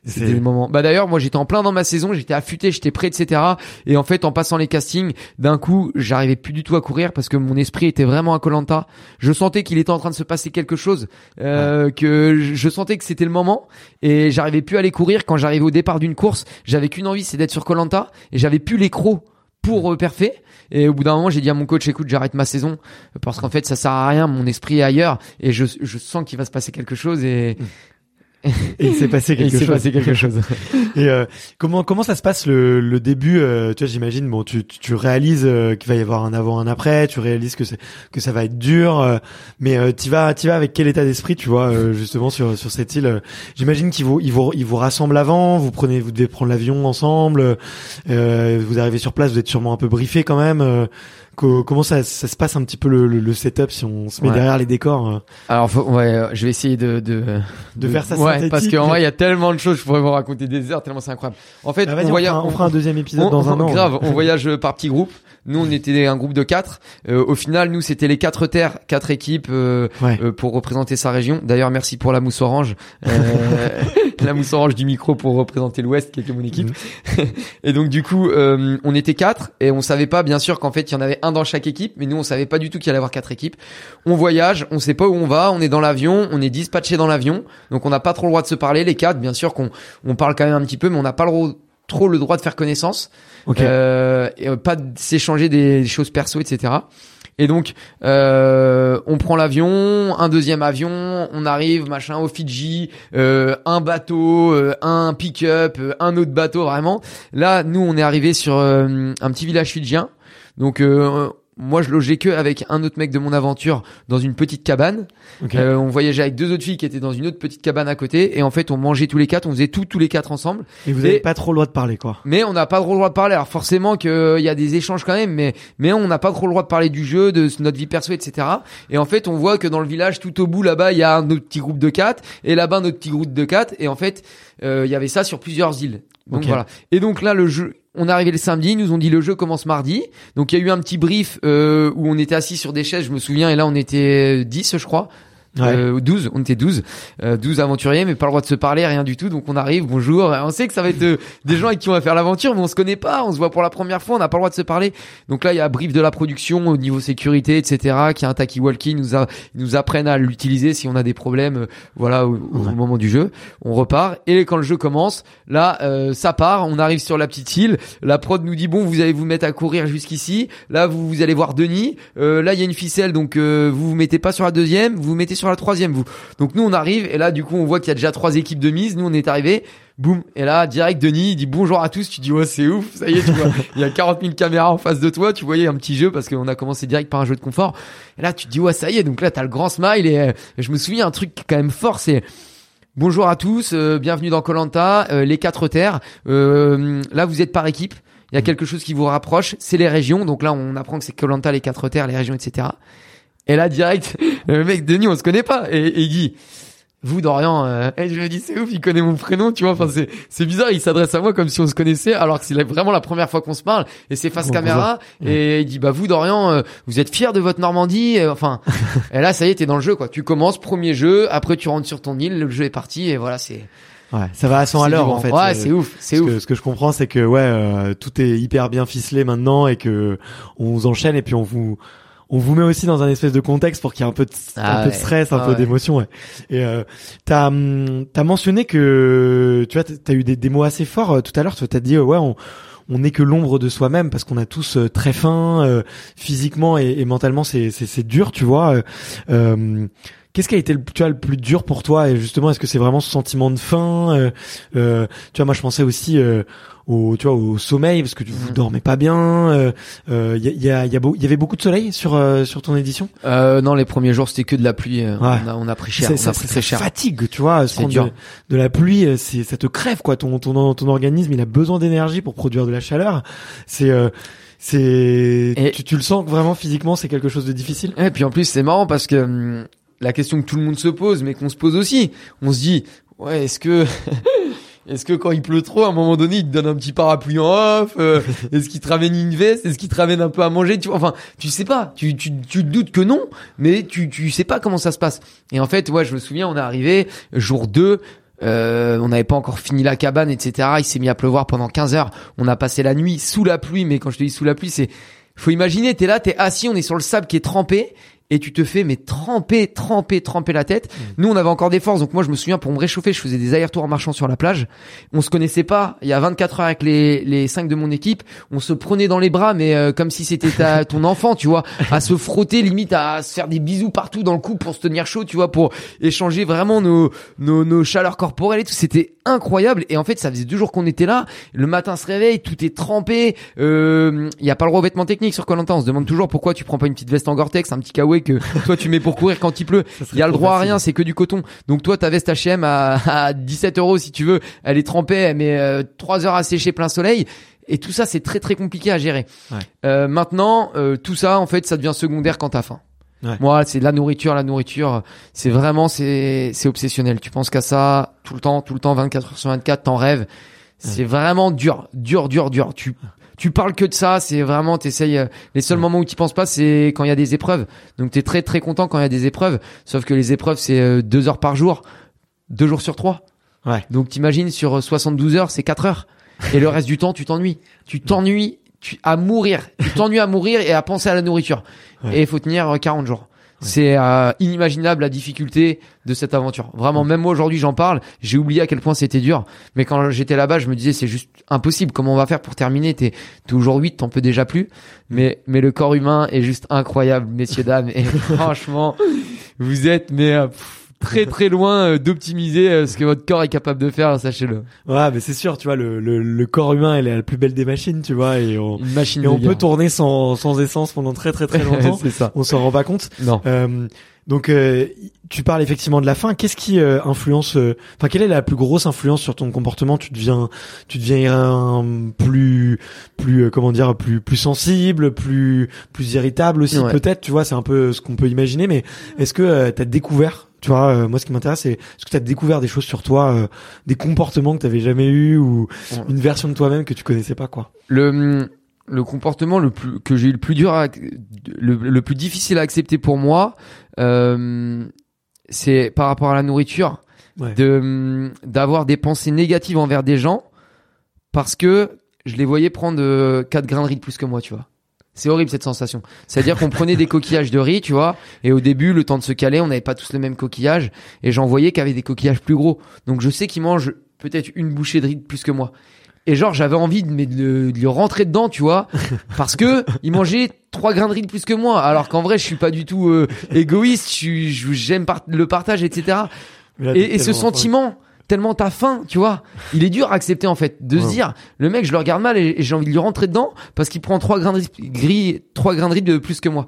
c'était des moments. Bah d'ailleurs, moi j'étais en plein dans ma saison, j'étais affûté, j'étais prêt, etc. Et en fait, en passant les castings, d'un coup, j'arrivais plus du tout à courir parce que mon esprit était vraiment à Colanta. Je sentais qu'il était en train de se passer quelque chose, euh, que je- sentais que c'était le moment et j'arrivais plus à aller courir. Quand j'arrivais au départ d'une course, j'avais qu'une envie, c'est d'être sur Colanta et j'avais plus les crocs pour euh, perfer. Et au bout d'un moment, j'ai dit à mon coach, écoute, j'arrête ma saison parce qu'en fait, ça sert à rien, mon esprit est ailleurs et je, je sens qu'il va se passer quelque chose et, Et il s'est passé <laughs> quelque il s'est chose. passé quelque chose. <laughs> Et euh, comment comment ça se passe le, le début euh, Tu vois, j'imagine. Bon, tu tu, réalises euh, qu'il va y avoir un avant, un après. Tu réalises que c'est que ça va être dur. euh, mais euh, tu vas tu vas avec quel état d'esprit Tu vois, euh, justement sur sur cette île. euh, j'imagine qu'ils vous ils vous ils vous rassemblent avant. Vous prenez vous devez prendre l'avion ensemble. euh, vous arrivez sur place. Vous êtes sûrement un peu briefé quand même. Co- comment ça ça se passe un petit peu le, le, le setup si on se met Ouais. derrière les décors euh, Alors faut- ouais, euh, je vais essayer de de, De faire ça Ouais, parce qu'en vrai, il y a tellement de choses, je pourrais vous raconter des heures tellement c'est incroyable. En fait, Ah, on, voyage, fera, on fera un deuxième épisode on- dans un <laughs> an. Grave, on voyage par petits groupes. Nous, on était un groupe de quatre. Euh, au final, nous, c'était les quatre terres, quatre équipes euh, Ouais. euh, pour représenter sa région. D'ailleurs, merci pour la mousse orange, euh, <laughs> <laughs> la mousse orange du micro pour représenter l'Ouest, qui était mon équipe. <laughs> et donc, du coup, euh, on était quatre et on savait pas, bien sûr, qu'en fait, il y en avait un dans chaque équipe, mais nous, on savait pas du tout qu'il y allait avoir quatre équipes. On voyage, on sait pas où on va, on est dans l'avion, on est dispatché dans l'avion, donc on n'a pas trop le droit de se parler. Les quatre, bien sûr, qu'on on parle quand même un petit peu, mais on n'a pas le droit- trop le droit de faire connaissance. Ok. Euh, et, euh, pas s'échanger des choses perso, etc. Et donc, euh, on prend l'avion, un deuxième avion, on arrive, machin, au Fidji, euh, un bateau, euh, un pick-up, euh, un autre bateau, vraiment. Là, nous, on est arrivé sur un petit village fidjien. Donc, euh, moi, je logeais que avec un autre mec de mon aventure dans une petite cabane. Ok. Euh, on voyageait avec deux autres filles qui étaient dans une autre petite cabane à côté. Et en fait, on mangeait tous les quatre, on faisait tout tous les quatre ensemble. Et vous et- avez pas trop le droit de parler quoi. Mais on n'a pas trop le droit de parler. Alors forcément qu'il y a des échanges quand même, mais mais on n'a pas trop le droit de parler du jeu, de notre vie perso, etc. Et en fait, on voit que dans le village, tout au bout là-bas, il y a un autre petit groupe de quatre, et là-bas un autre petit groupe de quatre. Et en fait, euh, il y avait ça sur plusieurs îles. Donc voilà. Et donc là, le jeu. On est arrivé le samedi, nous ont dit le jeu commence mardi. Donc il y a eu un petit brief euh, où on était assis sur des chaises, je me souviens, et là on était 10 je crois. Ouais. Euh, 12, on était 12, euh, 12 aventuriers, mais pas le droit de se parler, rien du tout. Donc on arrive, bonjour. On sait que ça va être euh, des gens avec qui on va faire l'aventure, mais on se connaît pas, on se voit pour la première fois, on n'a pas le droit de se parler. Donc là, il y a un brief de la production au niveau sécurité, etc. Qui a un talkie-walkie, ils nous a, nous apprennent à l'utiliser si on a des problèmes, euh, voilà, au, au Ouais. moment du jeu. On repart et quand le jeu commence, là, euh, ça part. On arrive sur la petite île. La prod nous dit bon, vous allez vous mettre à courir jusqu'ici. Là, vous, vous allez voir Denis. Euh, là, il y a une ficelle, donc euh, vous vous mettez pas sur la deuxième, vous vous mettez sur la troisième. Vous. Donc nous, on arrive et là, du coup, on voit qu'il y a déjà trois équipes de mise. Nous, on est arrivé. Boum. Et là, direct, Denis, il dit bonjour à tous. Tu dis, ouais, c'est ouf. Ça y est, tu vois. <laughs> Il y a 40 000 caméras en face de toi. Tu voyais un petit jeu parce qu'on a commencé direct par un jeu de confort. Et là, tu te dis, ouais, ça y est. Donc là, t'as le grand smile. Et, euh, je me souviens, un truc quand même fort, c'est, bonjour à tous. euh, bienvenue dans Colanta, les quatre terres. Euh, là, vous êtes par équipe. Il y a quelque chose qui vous rapproche. C'est les régions. Donc là, on apprend que c'est Colanta, les quatre terres, les régions, etc. Et là, direct, <laughs> le mec, Denis, on se connaît pas. Et, et il dit, vous Dorian euh, et je me dis c'est ouf il connaît mon prénom tu vois. Enfin c'est c'est bizarre il s'adresse à moi comme si on se connaissait alors que c'est vraiment la première fois qu'on se parle. Et c'est face Bon, caméra. et il dit bah vous Dorian euh, vous êtes fier de votre Normandie Euh, enfin. <laughs> Et là ça y est t'es dans le jeu quoi. Tu commences premier jeu après tu rentres sur ton île le jeu est parti et voilà c'est Ouais, ça va à 100 à l'heure en fait. ouais c'est ouf c'est ce ouf. que, ce que je comprends, c'est que ouais, euh, tout est hyper bien ficelé maintenant et que on vous enchaîne et puis on vous on vous met aussi dans un espèce de contexte pour qu'il y ait un peu de, Ah un peu de ouais. stress, un Ah peu ouais. d'émotion. Ouais. Et euh, t'as hum, t'as mentionné que tu vois t'as t'as eu des, des mots assez forts euh, tout à l'heure. Tu as dit euh, ouais on on n'est que l'ombre de soi-même parce qu'on a tous euh, très faim euh, physiquement et, et mentalement c'est c'est c'est dur tu vois. euh, Qu'est-ce qui a été le, tu vois, le plus dur pour toi et justement est-ce que c'est vraiment ce sentiment de faim euh, euh, Tu vois moi je pensais aussi euh, au tu vois au sommeil parce que tu vous Mhm. dormez pas bien. euh, euh, Il y, a, il y, a, il y, a beau- il y avait beaucoup de soleil sur euh, sur ton édition? euh, non les premiers jours c'était que de la pluie euh, Ouais. on, a, on a pris cher C'est- on ça, a pris très cher fatigue tu vois. C'est dur. De, de la pluie, euh, c'est ça te crève quoi. Ton ton ton organisme il a besoin d'énergie pour produire de la chaleur. C'est euh, c'est tu, tu le sens vraiment physiquement c'est quelque chose de difficile? Et puis en plus c'est marrant parce que hum, la question que tout le monde se pose, mais qu'on se pose aussi, on se dit ouais est-ce que <laughs> est-ce que quand il pleut trop, à un moment donné, il te donne un petit parapluie en off euh, <laughs> Est-ce qu'il te ramène une veste Est-ce qu'il te ramène un peu à manger Tu vois, enfin tu sais pas, tu tu tu te doutes que non, mais tu tu sais pas comment ça se passe. Et en fait, ouais, je me souviens, on est arrivé jour 2 euh, on n'avait pas encore fini la cabane, etc. Il s'est mis à pleuvoir pendant 15 heures. On a passé la nuit sous la pluie, mais quand je te dis sous la pluie, c'est faut imaginer, t'es là, t'es assis, on est sur le sable qui est trempé. Et tu te fais mais tremper, tremper, tremper la tête. Nous, on avait encore des forces, donc moi, je me souviens pour me réchauffer, je faisais des allers-retours en marchant sur la plage. On se connaissait pas. Il y a 24 heures avec les les cinq de mon équipe, on se prenait dans les bras, mais euh, comme si c'était ta- <laughs> ton enfant, tu vois, à se frotter, limite à se faire des bisous partout dans le cou pour se tenir chaud, tu vois, pour échanger vraiment nos nos, nos chaleurs corporelles et tout. C'était incroyable. Et en fait, ça faisait deux jours qu'on était là. Le matin, se réveille, tout est trempé. Euh, Il y a pas le droit aux vêtements techniques sur Colanta. On se demande toujours pourquoi tu prends pas une petite veste en Gore-Tex, un petit kawaii que toi tu mets pour courir quand il pleut. <laughs> Il y a le droit à rien, c'est que du coton. Donc toi, ta veste H&M à, à 17 euros si tu veux, elle est trempée, elle met euh, 3 heures à sécher plein soleil. Et tout ça, c'est très très compliqué à gérer. Ouais. Euh, maintenant, euh, tout ça, en fait, ça devient secondaire quand t'as faim. Ouais. Moi, c'est la nourriture, la nourriture. C'est vraiment, c'est, c'est obsessionnel. Tu penses qu'à ça tout le temps, tout le temps, 24 heures sur 24, t'en rêves. C'est vraiment dur, dur, dur, dur. Tu, tu parles que de ça. C'est vraiment, t'essayes. euh, Les seuls moments où tu penses pas, c'est quand il y a des épreuves. Donc t'es très très content quand il y a des épreuves. Sauf que les épreuves, c'est euh, deux heures par jour, deux jours sur trois. Ouais. Donc t'imagines sur euh, 72 heures, c'est 4 heures. Et le reste du temps, tu t'ennuies. Tu t'ennuies tu, à mourir. Tu t'ennuies à mourir et à penser à la nourriture. Ouais. Et il faut tenir euh, 40 jours. C'est euh, inimaginable la difficulté de cette aventure. Vraiment, même moi aujourd'hui j'en parle, j'ai oublié à quel point c'était dur. Mais quand j'étais là-bas, je me disais c'est juste impossible. Comment on va faire pour terminer? T'es t'es aujourd'hui, t'en peux déjà plus. Mais mais le corps humain est juste incroyable, messieurs dames. Et <laughs> franchement, vous êtes mais euh, pff, très très loin euh, d'optimiser euh, ce que votre corps est capable de faire. Sachez-le. Ouais, mais c'est sûr, tu vois, le, le, le corps humain, elle est la plus belle des machines, tu vois, et on, Une machine et on peut tourner sans, sans essence pendant très très très <laughs> longtemps. c'est ça. on s'en rend pas compte. Non. Euh, donc, euh, tu parles effectivement de la faim. Qu'est-ce qui euh, influence euh, Enfin, quelle est la plus grosse influence sur ton comportement? Tu deviens, tu deviens plus, plus, euh, comment dire, plus, plus sensible, plus, plus irritable aussi, Ouais. peut-être. Tu vois, c'est un peu ce qu'on peut imaginer. Mais est-ce que euh, t'as découvert tu vois, euh, moi, ce qui m'intéresse, c'est est-ce que tu as découvert des choses sur toi, euh, des comportements que tu jamais eu ou Ouais. une version de toi-même que tu connaissais pas, quoi? le le comportement le plus que j'ai eu le plus dur à, le, le plus difficile à accepter pour moi euh, c'est par rapport à la nourriture Ouais. de d'avoir des pensées négatives envers des gens parce que je les voyais prendre euh, quatre grains de riz de plus que moi tu vois c'est horrible cette sensation. C'est à dire qu'on prenait des coquillages de riz tu vois et au début le temps de se caler on n'avait pas tous le même coquillage et j'en voyais qui avaient des coquillages plus gros. Donc je sais qu'ils mangent peut-être une bouchée de riz de plus que moi. Et genre j'avais envie de, mais de, le- de lui rentrer dedans tu vois parce que il mangeait trois grains de riz de plus que moi. Alors qu'en vrai je suis pas du tout euh, égoïste je suis je- j'aime par- le partage etc là, et, et ce sentiment tellement t'as faim, tu vois. Il est dur à accepter en fait, de se dire, le mec, je le regarde mal et, et j'ai envie de lui rentrer dedans parce qu'il prend trois grains de riz- gris, trois grains de riz de plus que moi.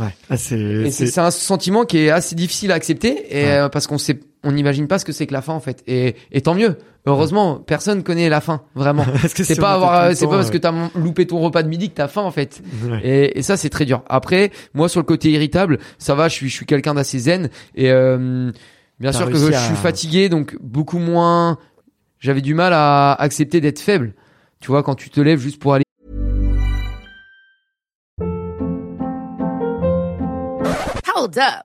Ouais. Ah, c'est, Et c'est c'est- c'est un sentiment qui est assez difficile à accepter et Ouais. euh, parce qu'on sait, on n'imagine pas ce que c'est que la faim en fait. Et, et tant mieux. Heureusement, personne connaît la faim vraiment. <laughs> Parce que C'est si pas avoir, c'est pas parce que t'as loupé ton repas de midi que t'as faim en fait. ouais. Et, et ça, c'est très dur. Après, moi, sur le côté irritable, ça va, je suis, je suis quelqu'un d'assez zen. Et euh, bien sûr que je à- suis fatigué, donc beaucoup moins. J'avais du mal à accepter d'être faible. Tu vois, quand tu te lèves juste pour aller. Hold up.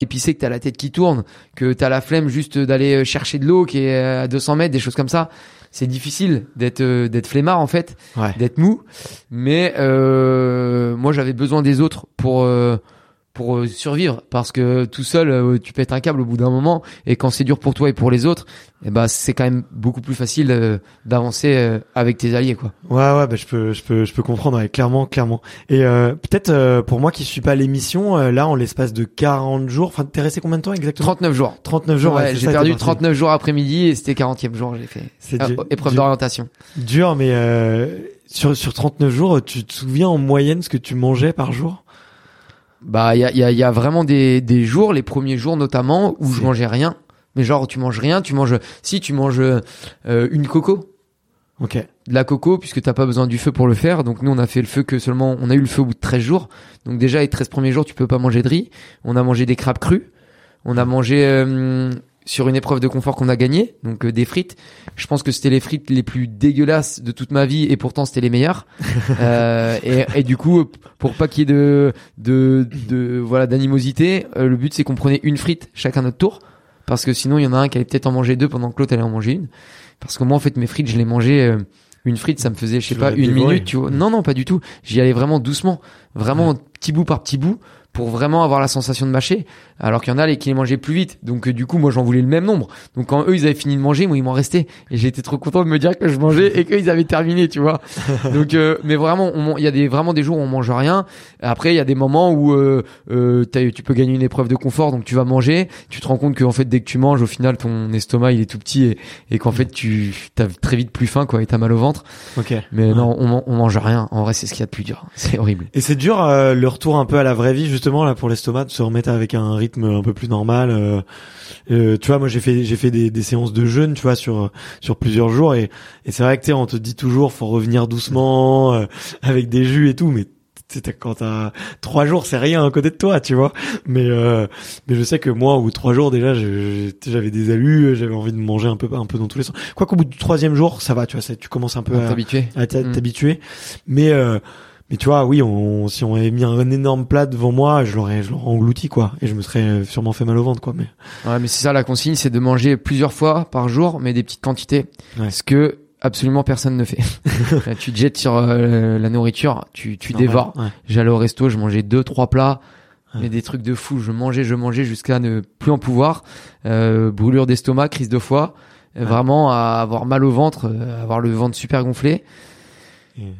Et puis c'est que t'as la tête qui tourne, que t'as la flemme juste d'aller chercher de l'eau qui est à 200 mètres, des choses comme ça. C'est difficile d'être euh, d'être flemmard en fait. Ouais. d'être mou. Mais euh, moi, j'avais besoin des autres pour euh, pour euh, survivre, parce que tout seul, euh, tu pètes un câble au bout d'un moment. Et quand c'est dur pour toi et pour les autres, eh ben c'est quand même beaucoup plus facile euh, d'avancer avec tes alliés, quoi. Ouais, ouais, bah, je peux, je peux, je peux comprendre, ouais, clairement, clairement. Et euh, peut-être euh, pour moi qui suis pas l'émission, euh, là, en l'espace de 40 jours, enfin, t'es resté combien de temps exactement? 39 jours. 39 jours. Ouais, ouais, j'ai perdu t'es parti. 39 jours après-midi et c'était 40e jour, j'ai fait C'est épreuve d'orientation. Dur, mais euh, sur sur 39 jours, tu te souviens en moyenne ce que tu mangeais par jour? Bah, il y a, il y, a, y a vraiment des, des jours, les premiers jours notamment, où je mangeais rien. Mais genre, tu manges rien, tu manges... Si, tu manges euh, une coco, Ok. de la coco puisque t'as pas besoin du feu pour le faire. Donc nous on a fait le feu que seulement on a eu le feu au bout de 13 jours. Donc déjà les 13 premiers jours tu peux pas manger de riz. On a mangé des crabes crus. On a mangé euh, sur une épreuve de confort qu'on a gagné, donc euh, des frites. Je pense que c'était les frites les plus dégueulasses de toute ma vie et pourtant c'était les meilleures. <laughs> Euh, et, et du coup pour pas qu'il y ait de de, de voilà d'animosité, euh, le but c'est qu'on prenait une frite chacun notre tour parce que sinon il y en a un qui allait peut-être en manger deux pendant que l'autre allait en manger une. Parce que moi en fait mes frites je les mangeais euh, une frite ça me faisait je sais Tu pas une dévoré. minute tu vois. Non non pas du tout. J'y allais vraiment doucement, vraiment petit bout par petit bout pour vraiment avoir la sensation de mâcher alors qu'il y en a les qui les mangeaient plus vite. Donc euh, du coup moi j'en voulais le même nombre. Donc quand eux ils avaient fini de manger moi il m'en restait et j'étais trop content de me dire que je mangeais et qu'ils avaient terminé tu vois. <laughs> Donc euh, mais vraiment il y a des vraiment des jours où on mange rien. Après il y a des moments où euh, euh, tu peux gagner une épreuve de confort donc tu vas manger. Tu te rends compte que en fait dès que tu manges au final ton estomac il est tout petit et, et qu'en fait tu t'as très vite plus faim quoi et t'as mal au ventre. Ok. mais Ouais. non on, on mange rien. En vrai c'est ce qu'il y a de plus dur. <laughs> C'est horrible. Et c'est dur euh, le retour un peu à la vraie vie justement là pour l'estomac de se remettre avec un rythme un peu plus normal. euh, euh, tu vois, moi j'ai fait j'ai fait des, des séances de jeûne, tu vois, sur sur plusieurs jours et et c'est vrai que tu sais, on te dit toujours faut revenir doucement euh, avec des jus et tout, mais quand t'as trois jours c'est rien à côté de toi, tu vois. Mais euh, mais je sais que moi au bout de trois jours déjà j'avais des alus, j'avais envie de manger un peu un peu dans tous les sens. Quoi qu'au bout du troisième jour ça va, tu vois, tu commences un peu à, t'habituer à Mm. t'habituer. Mais euh, mais tu vois, oui, on, si on avait mis un énorme plat devant moi, je l'aurais je l'aurais englouti quoi, et je me serais sûrement fait mal au ventre quoi. Mais Ouais, mais c'est ça la consigne, c'est de manger plusieurs fois par jour, mais des petites quantités. Ouais. Ce que absolument personne ne fait. <laughs> Euh, tu te jettes sur euh, la nourriture, tu, tu normal, dévores. ouais. J'allais au resto, je mangeais deux, trois plats, mais des trucs de fou. Je mangeais, je mangeais jusqu'à ne plus en pouvoir. Euh, brûlure d'estomac, crise de foie. Euh. Vraiment à avoir mal au ventre, euh, avoir le ventre super gonflé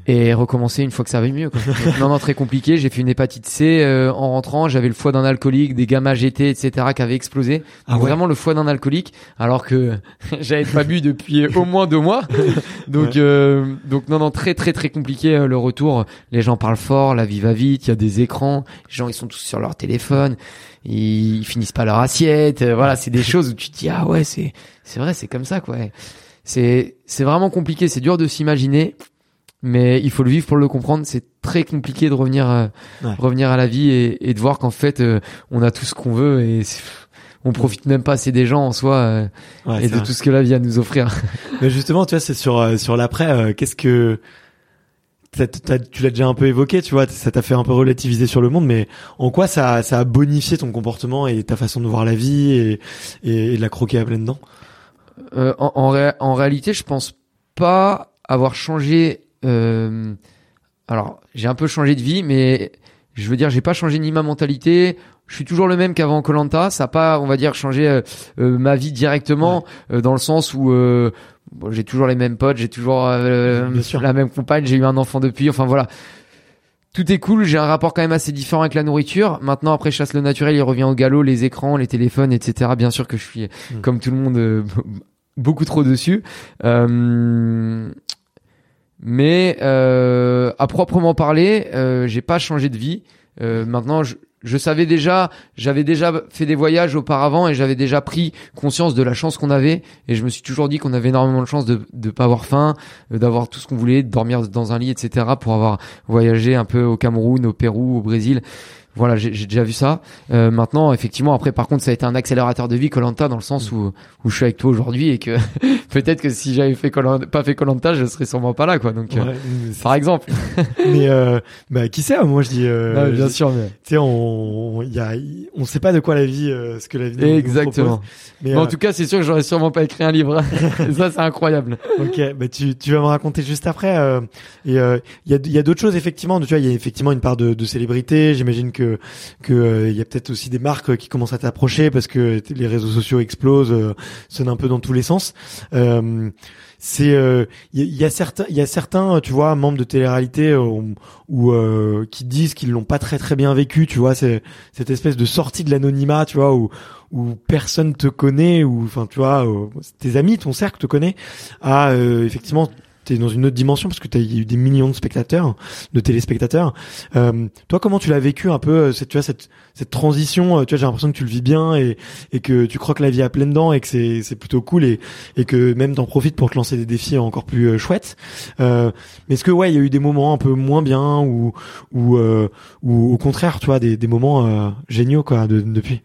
et recommencer une fois que ça va mieux. Quoi. <laughs> Donc, non, non, très compliqué. J'ai fait une hépatite C euh, en rentrant. J'avais le foie d'un alcoolique, des gamma GT, etc. qui avaient explosé. Ah ouais. Vraiment le foie d'un alcoolique, alors que <laughs> j'avais pas bu depuis au moins deux mois. <laughs> Donc, Ouais. euh, donc non, non, très, très, très compliqué euh, le retour. Les gens parlent fort, la vie va vite. Il y a des écrans. Les gens, ils sont tous sur leur téléphone. Ils finissent pas leur assiette. Euh, Voilà, c'est des choses où tu te dis ah ouais, c'est, c'est vrai, c'est comme ça quoi. C'est, c'est vraiment compliqué. C'est dur de s'imaginer mais il faut le vivre pour le comprendre. C'est très compliqué de revenir, euh, Ouais. revenir à la vie et, et de voir qu'en fait, euh, on a tout ce qu'on veut et on profite même pas assez des gens en soi euh, Ouais, et de vrai. tout ce que la vie a à nous offrir. <laughs> Mais justement, tu vois, c'est sur euh, sur l'après. euh, Qu'est-ce que tu l'as déjà un peu évoqué, tu vois, ça t'a fait un peu relativiser sur le monde, mais en quoi ça ça a bonifié ton comportement et ta façon de voir la vie et et, et de la croquer à pleines dents? Euh, en, en, ré- en réalité, je pense pas avoir changé. Euh, alors, j'ai un peu changé de vie, mais je veux dire, j'ai pas changé ni ma mentalité. Je suis toujours le même qu'avant Colanta. Ça a pas, on va dire, changé euh, euh, ma vie directement, euh, dans le sens où euh, bon, j'ai toujours les mêmes potes, j'ai toujours la même compagne, j'ai eu un enfant depuis. Enfin voilà. Tout est cool, j'ai un rapport quand même assez différent avec la nourriture. Maintenant, après chasse le naturel, il revient au galop, les écrans, les téléphones, etc. Bien sûr que je suis, Mm. comme tout le monde, <laughs> beaucoup trop dessus. Euh, mais euh, à proprement parler, euh, j'ai pas changé de vie. Euh, maintenant, je, je savais déjà, j'avais déjà fait des voyages auparavant et j'avais déjà pris conscience de la chance qu'on avait. Et je me suis toujours dit qu'on avait énormément de chance de de pas avoir faim, euh, d'avoir tout ce qu'on voulait, de dormir dans un lit, etc. Pour avoir voyagé un peu au Cameroun, au Pérou, au Brésil. Voilà, j'ai déjà vu ça. Euh, maintenant, effectivement, après, par contre, ça a été un accélérateur de vie Colanta dans le sens où où je suis avec toi aujourd'hui et que <laughs> peut-être que si j'avais fait Koh-Lanta- pas fait Colanta, je serais sûrement pas là, quoi. Donc, euh, Ouais, par exemple. <laughs> mais euh, bah qui sait moi je dis euh, Non, bien je- sûr, mais... tu sais on y a on sait pas de quoi la vie euh, ce que la vie Exactement. propose. mais Mais en tout cas, c'est sûr que j'aurais sûrement pas écrit un livre. <laughs> Ça, c'est incroyable. Ok, bah tu, tu vas me raconter juste après. et il y a, il y a d'autres choses effectivement. Tu vois, il y a effectivement une part de, de célébrité. J'imagine que que euh, il y a peut-être aussi des marques qui commencent à t'approcher parce que les réseaux sociaux explosent, euh, sonnent un peu dans tous les sens. Euh, c'est euh, il y, a- certains il y a certains tu vois membres de télé-réalité euh, ou euh, qui disent qu'ils l'ont pas très très bien vécu tu vois cette espèce de sortie de l'anonymat tu vois où où personne te connaît ou enfin tu vois euh, tes amis ton cercle te connaît euh, effectivement t'es dans une autre dimension parce que t'as eu des millions de spectateurs de téléspectateurs. Euh, toi comment tu l'as vécu un peu euh, cette tu vois cette cette transition euh, tu vois j'ai l'impression que tu le vis bien et et que tu croques la vie à pleines dents et que c'est c'est plutôt cool et et que même t'en profites pour te lancer des défis encore plus euh, chouettes. Euh, mais est-ce que ouais il y a eu des moments un peu moins bien ou ou euh, ou au contraire tu vois des des moments géniaux quoi de, depuis?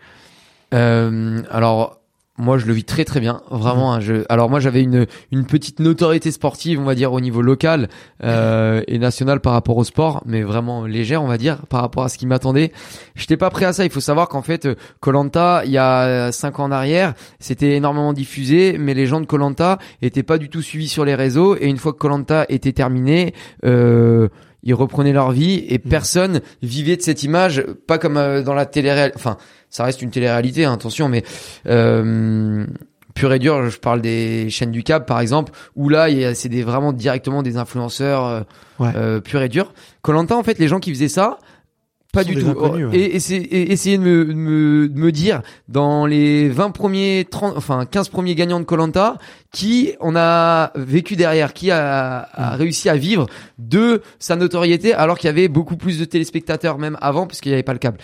Alors, moi, je le vis très très bien, vraiment. hein, je... Alors moi, j'avais une une petite notoriété sportive, on va dire, au niveau local euh, et national par rapport au sport, mais vraiment légère, on va dire, par rapport à ce qui m'attendait. J'étais pas prêt à ça. Il faut savoir qu'en fait, Colanta, il y a cinq ans en arrière, c'était énormément diffusé, mais les gens de Colanta étaient pas du tout suivis sur les réseaux. Et une fois que Colanta était terminé, euh, ils reprenaient leur vie et personne vivait de cette image, pas comme euh, dans la télé Enfin, ça reste une télé-réalité, hein, attention, mais euh, pur et dur, je parle des chaînes du câble par exemple, où là, c'est des vraiment directement des influenceurs euh, Ouais. euh, pur et dur. Colanta, en fait, les gens qui faisaient ça. Pas du tout. inconnus, ouais. Et, et, essayer de me, de me, de me dire dans les 20 premiers, 30, enfin 15 premiers gagnants de Colanta, qui on a vécu derrière, qui a, a réussi à vivre de sa notoriété, alors qu'il y avait beaucoup plus de téléspectateurs même avant, parce qu'il n'y avait pas le câble.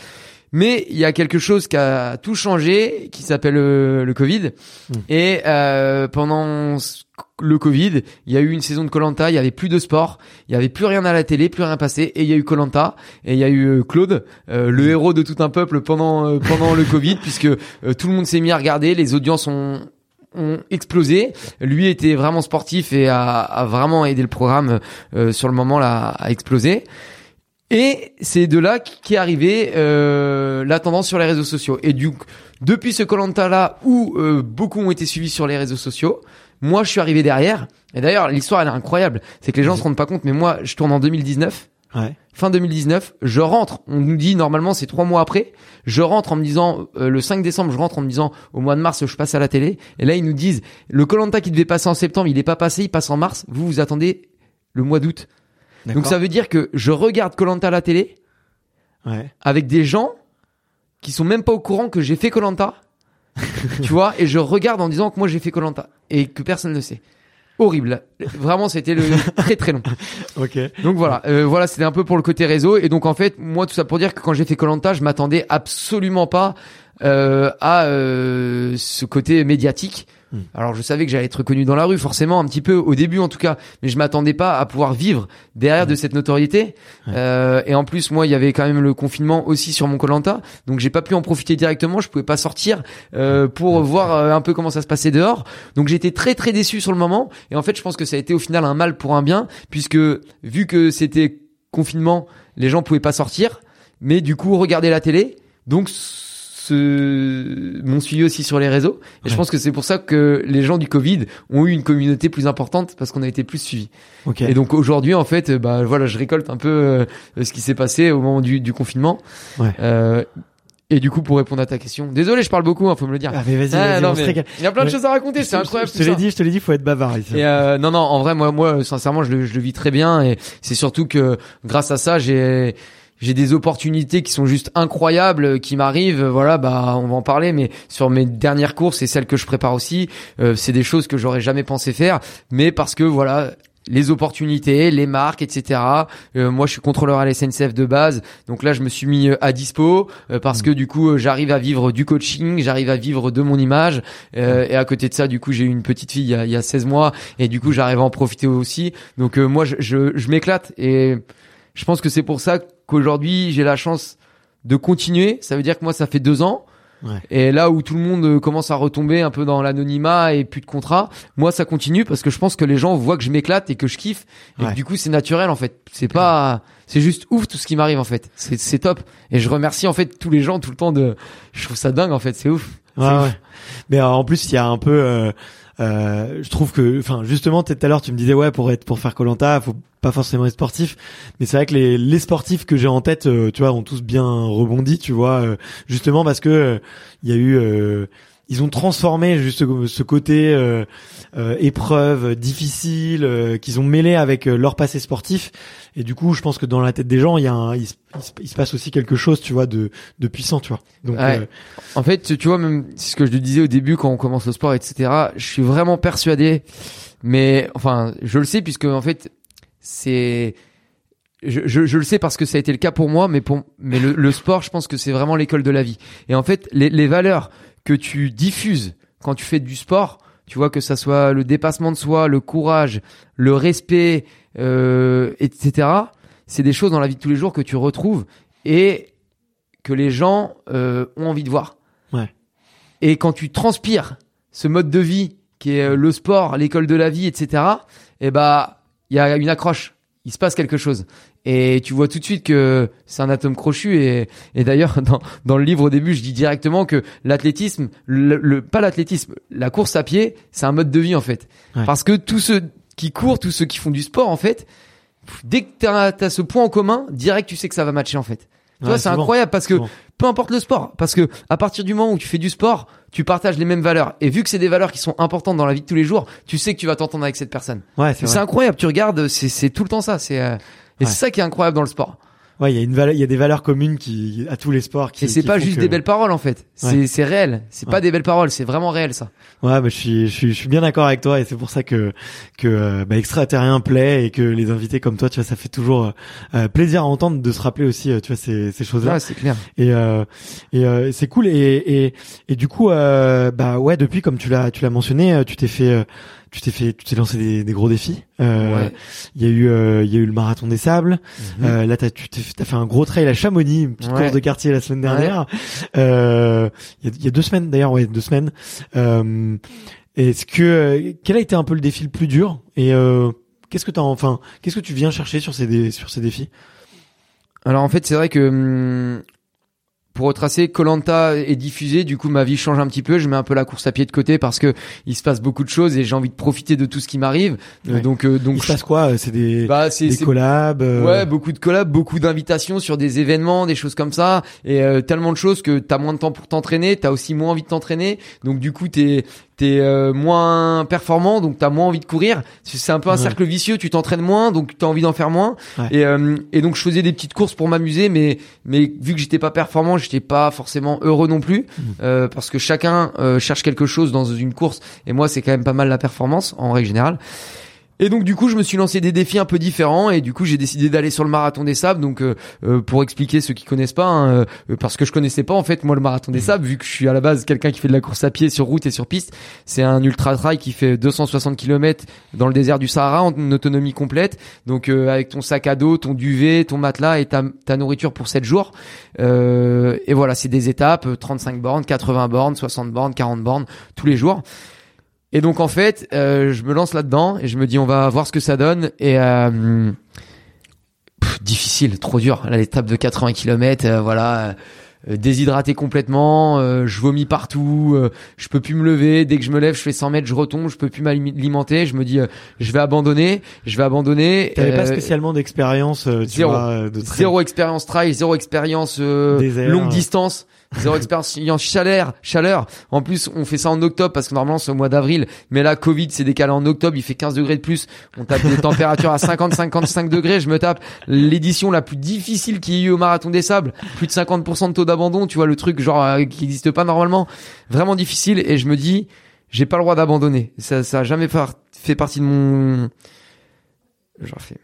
Mais il y a quelque chose qui a tout changé, qui s'appelle euh, le Covid. Mm. Et euh, pendant le Covid, il y a eu une saison de Colanta, il y avait plus de sport, il y avait plus rien à la télé, plus rien passé, et il y a eu Colanta, et il y a eu euh, Claude, euh, le héros de tout un peuple pendant euh, pendant le Covid, <laughs> puisque tout le monde s'est mis à regarder, les audiences ont ont explosé. Lui était vraiment sportif et a, a vraiment aidé le programme euh, sur le moment là à exploser. Et c'est de là qu'est arrivé euh, la tendance sur les réseaux sociaux. Et du depuis ce Colanta là où euh, beaucoup ont été suivis sur les réseaux sociaux, moi je suis arrivé derrière. Et d'ailleurs l'histoire elle est incroyable, c'est que les gens se rendent pas compte, mais moi je tourne en 2019 ouais. Fin 2019, je rentre, on nous dit normalement c'est trois mois après, je rentre en me disant, euh, le 5 décembre, je rentre en me disant, au mois de mars, je passe à la télé, et là ils nous disent, le Colanta qui devait passer en septembre, il n'est pas passé, il passe en mars, vous vous attendez le mois d'août. Donc ça veut dire que je regarde Colanta à la télé, ouais avec des gens qui sont même pas au courant que j'ai fait Colanta, <laughs> tu vois, et je regarde en disant que moi j'ai fait Colanta, et que personne ne sait. Horrible. Vraiment, c'était le <laughs> très très long. ok Donc voilà, euh, voilà, c'était un peu pour le côté réseau. Et donc en fait, moi tout ça pour dire que quand j'ai fait Colanta, je m'attendais absolument pas euh, à euh, ce côté médiatique. Hmm. Alors je savais que j'allais être connu dans la rue, forcément un petit peu au début en tout cas, mais je m'attendais pas à pouvoir vivre derrière de cette notoriété. Euh, et en plus, moi, il y avait quand même le confinement aussi sur mon Colanta, donc j'ai pas pu en profiter directement. Je pouvais pas sortir euh, pour voir euh, un peu comment ça se passait dehors. Donc j'étais très très déçu sur le moment. Et en fait, je pense que ça a été au final un mal pour un bien, puisque vu que c'était confinement, les gens pouvaient pas sortir, mais du coup regarder la télé. Donc se m'ont suivi aussi sur les réseaux. Et je Ouais. pense que c'est pour ça que les gens du Covid ont eu une communauté plus importante parce qu'on a été plus suivis. Ok. Et donc aujourd'hui, en fait, bah voilà, je récolte un peu euh, ce qui s'est passé au moment du, du confinement. Ouais. Euh, et du coup, pour répondre à ta question, désolé, je parle beaucoup, hein, faut me le dire. Ah, mais vas-y, Ah, se mais il y a plein de Ouais. choses à raconter, c'est Je- incroyable. Je te l'ai dit, je te l'ai dit, faut être bavard ici. Et euh, non, non, en vrai, moi, moi, sincèrement, je le, je le vis très bien, et c'est surtout que grâce à ça, j'ai j'ai des opportunités qui sont juste incroyables qui m'arrivent. Voilà, bah, on va en parler, mais sur mes dernières courses et celles que je prépare aussi, euh, c'est des choses que j'aurais jamais pensé faire, mais parce que voilà. Les opportunités, les marques, etc. Euh, moi, je suis contrôleur à la SNCF de base, donc là, je me suis mis euh, à dispo euh, parce que du coup, euh, j'arrive à vivre du coaching, j'arrive à vivre de mon image, euh, et à côté de ça, du coup, j'ai eu une petite fille il y a, il y a 16 mois, et du coup, j'arrive à en profiter aussi. Donc, euh, moi, je, je, je m'éclate, et je pense que c'est pour ça qu'aujourd'hui, j'ai la chance de continuer. Ça veut dire que moi, ça fait deux ans. Ouais. Et là où tout le monde euh, commence à retomber un peu dans l'anonymat et plus de contrat, moi ça continue parce que je pense que les gens voient que je m'éclate et que je kiffe et Ouais. que du coup c'est naturel en fait. C'est pas, c'est juste ouf tout ce qui m'arrive en fait. C'est top et je remercie en fait tous les gens tout le temps de. Je trouve ça dingue en fait. C'est ouf. Ouais, ouf. ouais. Mais euh, en plus, il y a un peu, euh, euh, je trouve que, enfin, justement, tout à l'heure, tu me disais ouais, pour être, pour faire Colanta, faut pas forcément être sportif. Mais c'est vrai que les, les sportifs que j'ai en tête, euh, tu vois, ont tous bien rebondi, tu vois, euh, justement parce que euh, il y a eu, ils ont transformé juste ce- côté euh, euh, épreuve difficile euh, qu'ils ont mêlé avec euh, leur passé sportif. Et du coup, je pense que dans la tête des gens, il y a, un, il, se, il passe aussi quelque chose, tu vois, de, de puissant, tu vois. Donc, Ouais. euh, En fait, tu vois, même c'est ce que je te disais au début quand on commence le sport, etc. Je suis vraiment persuadé, mais enfin, je le sais puisque en fait, c'est, je, je, je le sais parce que ça a été le cas pour moi, mais pour, mais le, le sport, je pense que c'est vraiment l'école de la vie. Et en fait, les, les valeurs que tu diffuses quand tu fais du sport, tu vois que ça soit le dépassement de soi, le courage, le respect, euh, etc. C'est des choses dans la vie de tous les jours que tu retrouves et que les gens euh, ont envie de voir. Ouais. Et quand tu transpires ce mode de vie qui est euh, le sport, l'école de la vie, etc. Eh bah, il y a une accroche. Il se passe quelque chose. Et tu vois tout de suite que c'est un atome crochu. Et, et d'ailleurs, <laughs> dans, dans le livre au début, je dis directement que l'athlétisme, le, le- pas l'athlétisme, la course à pied, c'est un mode de vie en fait. Ouais. Parce que tous ceux qui courent, tous ceux qui font du sport, en fait, dès que t'as as ce point en commun, direct, tu sais que ça va matcher en fait. Tu Ouais, vois, c'est incroyable parce que peu importe le sport, parce que à partir du moment où tu fais du sport, tu partages les mêmes valeurs. Et vu que c'est des valeurs qui sont importantes dans la vie de tous les jours, tu sais que tu vas t'entendre avec cette personne. ouais, c'est incroyable. Tu regardes, c'est c'est tout le temps ça. C'est euh, et Ouais. c'est ça qui est incroyable dans le sport. Ouais, il y a une valeur, il y a des valeurs communes qui à tous les sports. Qui, Et c'est pas juste que- des belles paroles en fait. C'est Ouais. c'est réel. C'est pas Ouais. des belles paroles. C'est vraiment réel ça. Ouais, bah, je suis, je suis, je suis bien d'accord avec toi et c'est pour ça que que euh, bah, extraterrien plaît et que les invités comme toi, tu vois, ça fait toujours euh, euh, plaisir à entendre de se rappeler aussi, tu vois, ces ces choses-là. Ouais, c'est clair. Et euh, et euh, c'est cool et et et du coup, bah ouais, depuis comme tu l'as tu l'as mentionné, tu t'es fait tu t'es fait tu t'es lancé des, des gros défis. Euh, Ouais. Il y a eu euh, il y a eu le marathon des sables. Mhm. Euh, là, t'as, tu t'es, t'as fait un gros trail à Chamonix, une petite Ouais. course de quartier la semaine dernière. Euh, il y, a, y a deux semaines d'ailleurs, ouais, deux semaines. Euh, est-ce que quel a été un peu le défi le plus dur? Et euh, qu'est-ce que t'as enfin qu'est-ce que tu viens chercher sur ces dé- sur ces défis? Alors en fait, c'est vrai que hum, pour retracer, Colanta est diffusé, du coup ma vie change un petit peu. Je mets un peu la course à pied de côté parce que il se passe beaucoup de choses et j'ai envie de profiter de tout ce qui m'arrive. Euh, Ouais. donc euh, donc Il se passe quoi? C'est des, bah, c'est des c'est- collabs euh, Ouais, beaucoup de collabs, beaucoup d'invitations sur des événements, des choses comme ça, et euh, tellement de choses que t'as moins de temps pour t'entraîner, t'as aussi moins envie de t'entraîner, donc du coup t'es t'es euh, moins performant, donc t'as moins envie de courir. C'est un peu un Ouais. cercle vicieux, tu t'entraînes moins, donc t'as envie d'en faire moins. Ouais. Et euh, et donc je faisais des petites courses pour m'amuser, mais mais vu que j'étais pas performant, j'étais pas forcément heureux non plus, Mhm. euh, parce que chacun euh, cherche quelque chose dans une course, et moi c'est quand même pas mal la performance en règle générale. Et donc du coup, je me suis lancé des défis un peu différents et du coup, j'ai décidé d'aller sur le marathon des sables. Donc euh, euh, pour expliquer ceux qui connaissent pas, hein, euh, parce que je connaissais pas en fait moi le marathon des sables, vu que je suis à la base quelqu'un qui fait de la course à pied sur route et sur piste. C'est un ultra trail qui fait 260 km dans le désert du Sahara en autonomie complète. Donc euh, avec ton sac à dos, ton duvet, ton matelas et ta, ta nourriture pour 7 jours. Euh, et voilà, c'est des étapes, euh, 35 bornes, 80 bornes, 60 bornes, 40 bornes tous les jours. Et donc en fait, euh, je me lance là-dedans et je me dis on va voir ce que ça donne et euh, pff, difficile, trop dur. Là, l'étape de 80 km, voilà. euh, déshydraté complètement, euh, je vomis partout, euh, je peux plus me lever. Dès que je me lève, je fais 100 mètres, je retombe, je peux plus m'alimenter. Je me dis, euh, je vais abandonner, je vais abandonner. T'avais pas Euh, spécialement d'expérience, euh, zéro. vois, euh, de. Zéro expérience trail, zéro expérience euh, longue distance, zéro expérience en chaleur, chaleur. En plus, on fait ça en octobre parce que normalement c'est au mois d'avril, mais là Covid c'est décalé en octobre, il fait 15 degrés de plus. On tape des températures à 50 55 degrés, je me tape l'édition la plus difficile qu'il y ait eu au marathon des sables, plus de 50% de taux d'abandon, tu vois le truc genre euh, qui n'existe pas normalement, vraiment difficile et je me dis j'ai pas le droit d'abandonner. Ça ça a jamais fait partie de mon je refais.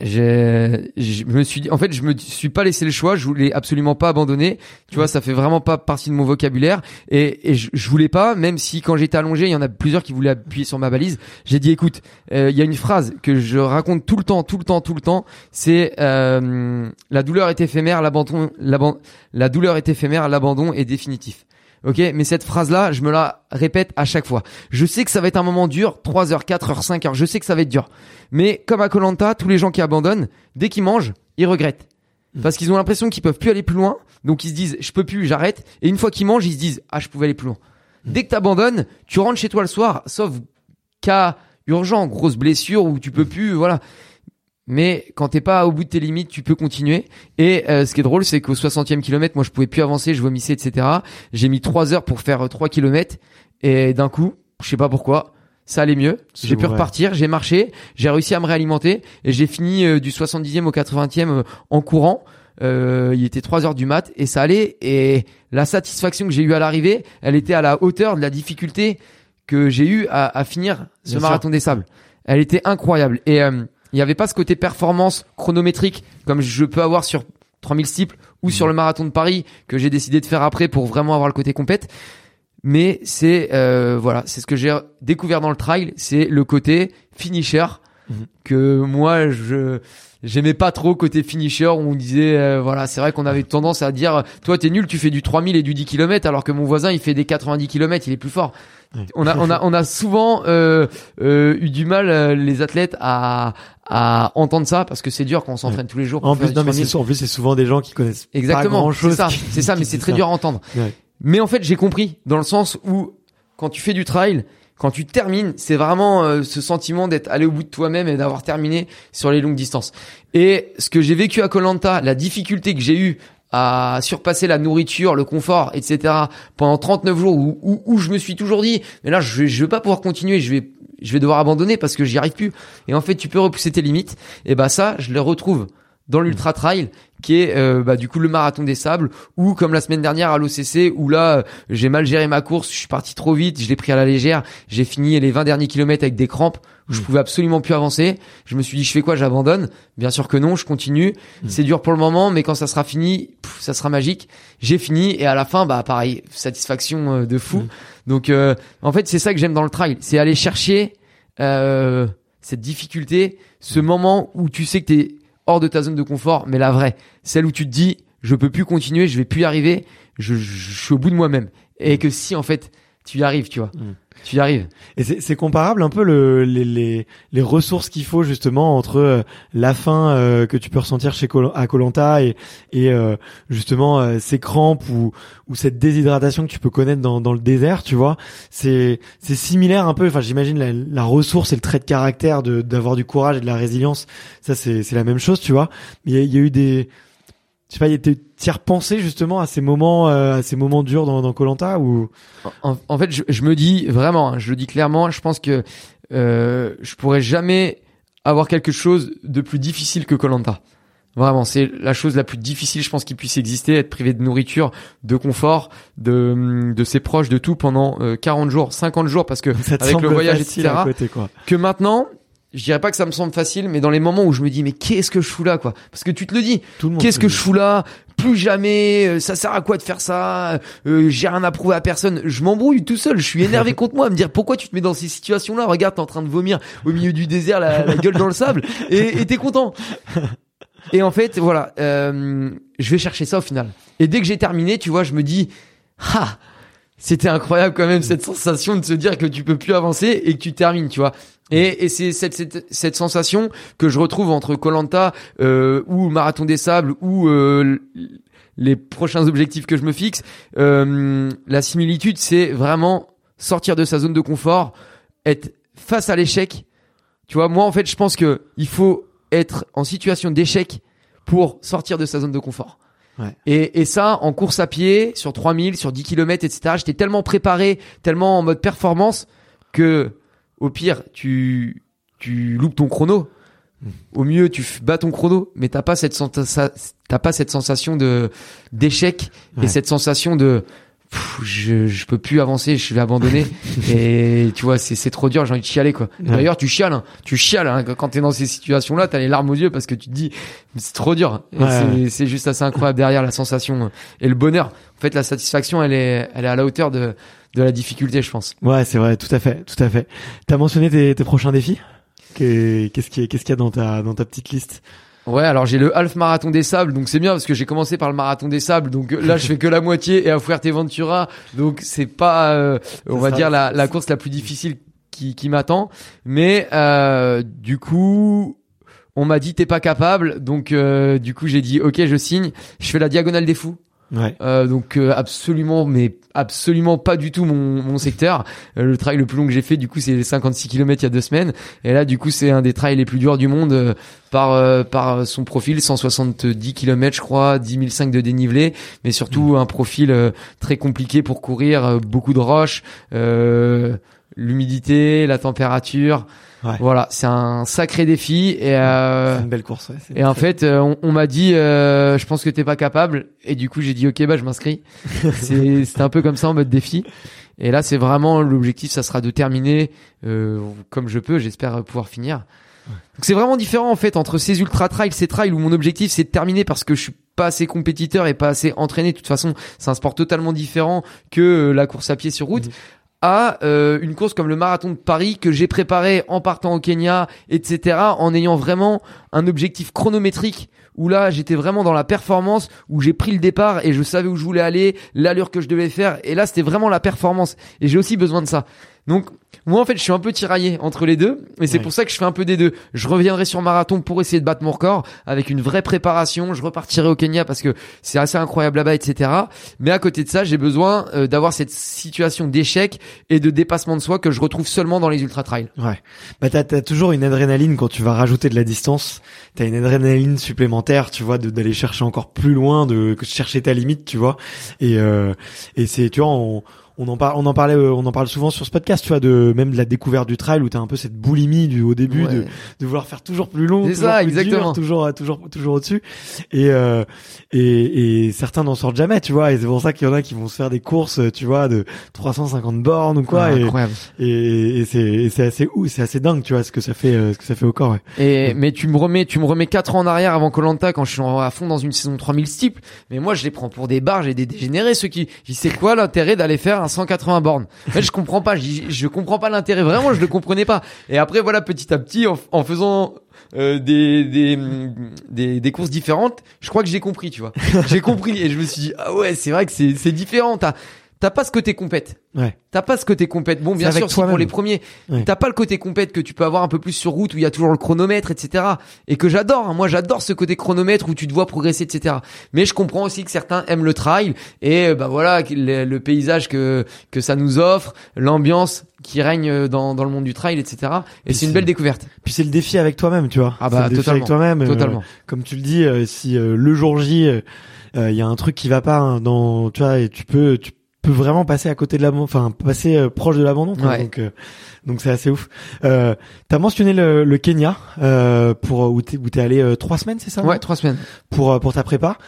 Je me suis dit, en fait, je me suis pas laissé le choix. Je voulais absolument pas abandonner. Tu vois, ça fait vraiment pas partie de mon vocabulaire. Et, et je, je voulais pas, même si quand j'étais allongé, il y en a plusieurs qui voulaient appuyer sur ma balise. J'ai dit, écoute, euh, il y a une phrase que je raconte tout le temps, tout le temps, tout le temps. C'est euh, la douleur est éphémère, l'abandon, l'aban- la douleur est éphémère, l'abandon est définitif. Ok, mais cette phrase-là, je me la répète à chaque fois. Je sais que ça va être un moment dur, 3 heures, 4 heures, 5 heures, je sais que ça va être dur. Mais comme à Colanta, tous les gens qui abandonnent, dès qu'ils mangent, ils regrettent. Parce qu'ils ont l'impression qu'ils peuvent plus aller plus loin, donc ils se disent je peux plus, j'arrête. Et une fois qu'ils mangent, ils se disent ah je pouvais aller plus loin. Dès que t'abandonnes, tu rentres chez toi le soir, sauf cas urgent, grosse blessure où tu peux plus, voilà. Mais quand t'es pas au bout de tes limites, tu peux continuer. Et euh, ce qui est drôle, c'est qu'au 60e kilomètre, moi je pouvais plus avancer, je vomissais, etc. J'ai mis 3 heures pour faire 3 kilomètres. Et d'un coup, je sais pas pourquoi, ça allait mieux. J'ai pu repartir, j'ai marché, j'ai réussi à me réalimenter. Et j'ai fini euh, du 70e au 80e euh, en courant. Euh, il était 3 heures du mat et ça allait. Et la satisfaction que j'ai eue à l'arrivée, elle était à la hauteur de la difficulté que j'ai eu à, à finir ce Bien sûr. marathon des sables. Elle était incroyable. Et euh, il n'y avait pas ce côté performance chronométrique comme je peux avoir sur 3000 steeples ou sur le marathon de Paris que j'ai décidé de faire après pour vraiment avoir le côté compète. Mais c'est euh, voilà, c'est ce que j'ai découvert dans le trail, c'est le côté finisher Mhm. que moi je j'aimais pas trop côté finisher où on disait euh, voilà c'est vrai qu'on avait tendance à dire toi t'es nul tu fais du 3000 et du 10 km alors que mon voisin il fait des 90 km il est plus fort Ouais. on a on a on a souvent euh, euh, eu du mal euh, les athlètes à à entendre ça parce que c'est dur quand on s'entraîne tous les jours En plus, non, mais 3000. c'est sou- en plus, c'est souvent des gens qui connaissent pas Exactement, grand c'est chose. ça, c'est ça, mais c'est très dur à entendre. Ouais. Mais en fait, j'ai compris dans le sens où quand tu fais du trail, quand tu termines, c'est vraiment euh, ce sentiment d'être allé au bout de toi-même et d'avoir terminé sur les longues distances. Et ce que j'ai vécu à Colanta, la difficulté que j'ai eue à surpasser la nourriture, le confort, etc. pendant 39 jours où, où, où je me suis toujours dit, mais là, je, je vais pas pouvoir continuer, je vais, je vais devoir abandonner parce que j'y arrive plus. Et en fait, tu peux repousser tes limites. Et bah ça, je le retrouve dans l'ultra trail qui est euh, bah, du coup le marathon des sables ou comme la semaine dernière à l'OCC où là euh, j'ai mal géré ma course, je suis parti trop vite, je l'ai pris à la légère, j'ai fini les 20 derniers kilomètres avec des crampes où je pouvais absolument plus avancer. Je me suis dit je fais quoi, j'abandonne? Bien sûr que non, je continue. C'est dur pour le moment mais quand ça sera fini, pff, ça sera magique. J'ai fini et à la fin bah pareil, satisfaction euh, de fou. Donc euh, en fait, c'est ça que j'aime dans le trail, c'est aller chercher euh, cette difficulté, ce moment où tu sais que t'es hors de ta zone de confort, mais la vraie, celle où tu te dis, je peux plus continuer, je vais plus y arriver, je, je, je suis au bout de moi-même. Et que si, en fait, tu y arrives, tu vois. Mm. Tu y arrives. Et c'est comparable un peu le, les, les, les ressources qu'il faut justement entre euh, la faim euh, que tu peux ressentir chez Col- à Colanta et, et euh, justement euh, ces crampes ou, ou cette déshydratation que tu peux connaître dans, dans le désert, tu vois. C'est similaire un peu. Enfin, j'imagine la, la ressource et le trait de caractère d'avoir du courage et de la résilience. Ça, c'est la même chose, tu vois. Il y y a eu des je sais pas, t'y as repensé justement à ces moments, euh, à ces moments durs dans Colanta ou? En, en fait, je, je me dis vraiment, hein, je le dis clairement, je pense que euh, je pourrais jamais avoir quelque chose de plus difficile que Colanta. Vraiment, c'est la chose la plus difficile, je pense, qui puisse exister, être privé de nourriture, de confort, de, de ses proches, de tout pendant euh, 40 jours, 50 jours, parce que ça avec le voyage, etc. côté quoi. que maintenant, je dirais pas que ça me semble facile, mais dans les moments où je me dis mais qu'est-ce que je fous là quoi? Parce que tu te le dis, Tout le monde. qu'est-ce que je fous là? Plus jamais, euh, ça sert à quoi de faire ça? Euh, J'ai rien à prouver à personne. Je m'embrouille tout seul, je suis énervé <laughs> contre moi, à me dire pourquoi tu te mets dans ces situations-là? Regarde, t'es en train de vomir au milieu du désert, la, la gueule dans le sable, et et t'es content. <laughs> Et en fait, voilà, euh, je vais chercher ça au final. Et dès que j'ai terminé, tu vois, je me dis, ah, c'était incroyable quand même cette sensation de se dire que tu peux plus avancer et que tu termines, tu vois. Et, et c'est cette, cette, cette sensation que je retrouve entre Colanta euh, ou Marathon des Sables ou euh, les prochains objectifs que je me fixe. Euh, la similitude, c'est vraiment sortir de sa zone de confort, être face à l'échec. Tu vois, moi en fait, je pense que il faut être en situation d'échec pour sortir de sa zone de confort. Ouais. Et, et ça, en course à pied, sur 3000, sur 10 km, etc., j'étais tellement préparé, tellement en mode performance, que au pire, tu, tu loupes ton chrono. Au mieux, tu bats ton chrono, mais t'as pas cette sensa- t'as pas cette sensation de d'échec Ouais. et cette sensation de pff, je, je peux plus avancer, je vais abandonner. <laughs> et tu vois, c'est c'est trop dur, j'ai envie de chialer quoi. Ouais. D'ailleurs, tu chiales, hein. tu chiales hein. quand t'es dans ces situations-là, t'as les larmes aux yeux parce que tu te dis c'est trop dur. Ouais. c'est juste assez incroyable derrière la sensation et le bonheur. En fait, la satisfaction, elle est elle est à la hauteur de de la difficulté, je pense. Ouais, c'est vrai, tout à fait, tout à fait. T'as mentionné tes, tes prochains défis? Qu'est- Qu'est-ce qu'il y, a- qu'est-ce qu'il y a dans ta dans ta petite liste? Ouais, alors j'ai le half marathon des sables, donc c'est bien parce que j'ai commencé par le marathon des sables, donc là je fais que la moitié et à Fuerteventura, donc c'est pas, euh, on va dire la, la course la plus difficile qui, qui m'attend, mais euh, du coup on m'a dit t'es pas capable, donc euh, du coup j'ai dit ok je signe, je fais la diagonale des fous. Ouais. Euh, donc euh, absolument, mais absolument pas du tout mon, mon secteur. Euh, le trail le plus long que j'ai fait, du coup, c'est les 56 km il y a deux semaines. Et là, du coup, c'est un des trails les plus durs du monde euh, par euh, par son profil, 170 km, je crois, 10 500 de dénivelé, mais surtout un profil euh, très compliqué pour courir, euh, beaucoup de roches, euh, l'humidité, la température. Ouais. Voilà, c'est un sacré défi. Et euh, C'est une belle course. Ouais, et en fait, euh, on, on m'a dit, euh, je pense que t'es pas capable. Et du coup, j'ai dit, ok, bah je m'inscris. <laughs> C'est- C'était un peu comme ça en mode défi. Et là, c'est vraiment l'objectif, ça sera de terminer euh, comme je peux. J'espère pouvoir finir. Donc c'est vraiment différent en fait entre ces ultra trails, ces trails où mon objectif c'est de terminer parce que je suis pas assez compétiteur et pas assez entraîné. De toute façon, c'est un sport totalement différent que euh, la course à pied sur route. Mhm. À euh, une course comme le marathon de Paris que j'ai préparé en partant au Kenya, etc. En ayant vraiment un objectif chronométrique où là j'étais vraiment dans la performance où j'ai pris le départ et je savais où je voulais aller, l'allure que je devais faire et là c'était vraiment la performance et j'ai aussi besoin de ça. Donc moi en fait je suis un peu tiraillé entre les deux et c'est Ouais. pour ça que je fais un peu des deux. Je reviendrai sur marathon pour essayer de battre mon record avec une vraie préparation. Je repartirai au Kenya parce que c'est assez incroyable là-bas, etc. Mais à côté de ça, j'ai besoin euh, d'avoir cette situation d'échec et de dépassement de soi que je retrouve seulement dans les ultra trails. Ouais. Bah t'as as toujours une adrénaline quand tu vas rajouter de la distance. T'as une adrénaline supplémentaire, tu vois, d'aller chercher encore plus loin, de chercher ta limite, tu vois. Et euh, et c'est, tu vois, on, on en parle, on en parlait, euh, on en parle souvent sur ce podcast, tu vois, de même de la découverte du trail où t'as un peu cette boulimie du au début Ouais. de de vouloir faire toujours plus long, toujours ça, plus dur, exactement. toujours toujours toujours au-dessus. Et, euh, et et certains n'en sortent jamais, tu vois. Et c'est pour ça qu'il y en a qui vont se faire des courses, tu vois, de 350 bornes ou quoi. Ouais, et incroyable. et, et c'est c'est assez ou c'est assez dingue, tu vois, ce que ça fait euh, ce que ça fait au corps. Ouais. Et mais tu me remets, tu me remets quatre ans en arrière avant Colanta quand je suis à fond dans une saison 3000 steeple. Mais moi, je les prends pour des barges et des dégénérés. Ceux qui, c'est quoi l'intérêt d'aller faire un 180 bornes fait, je comprends pas. Je, comprends pas l'intérêt. Vraiment, je le comprenais pas. Et après, voilà, petit à petit, en, faisant euh, des, des, des courses différentes, je crois que j'ai compris, tu vois. J'ai compris et je me suis dit, ah ouais, c'est vrai que c'est c'est différent. T'as pas ce côté compète. Ouais. T'as pas ce côté compète. Bon, bien C'est sûr, si pour les premiers, Ouais. t'as pas le côté compète que tu peux avoir un peu plus sur route où il y a toujours le chronomètre, etc. Et que j'adore. hein. Moi, j'adore ce côté chronomètre où tu te vois progresser, etc. Mais je comprends aussi que certains aiment le trail et euh, bah voilà le, le paysage que que ça nous offre, l'ambiance qui règne dans dans le monde du trail, etc. Et c'est une c'est- belle découverte. Puis c'est le défi avec toi-même, tu vois. Ah C'est bah, le défi avec totalement. toi-même. euh, Totalement. comme tu le dis, euh, si euh, le jour J, il y a un truc qui va pas hein, dans, tu vois, et tu peux, tu peux vraiment passer à côté de l'abandon, enfin passer euh, proche de l'abandon. Ouais. Donc, euh, donc c'est assez ouf. Euh, T'as mentionné le, le Kenya euh, pour où t'es où t'es allé trois semaines, c'est ça Ouais, trois semaines. Pour pour ta prépa.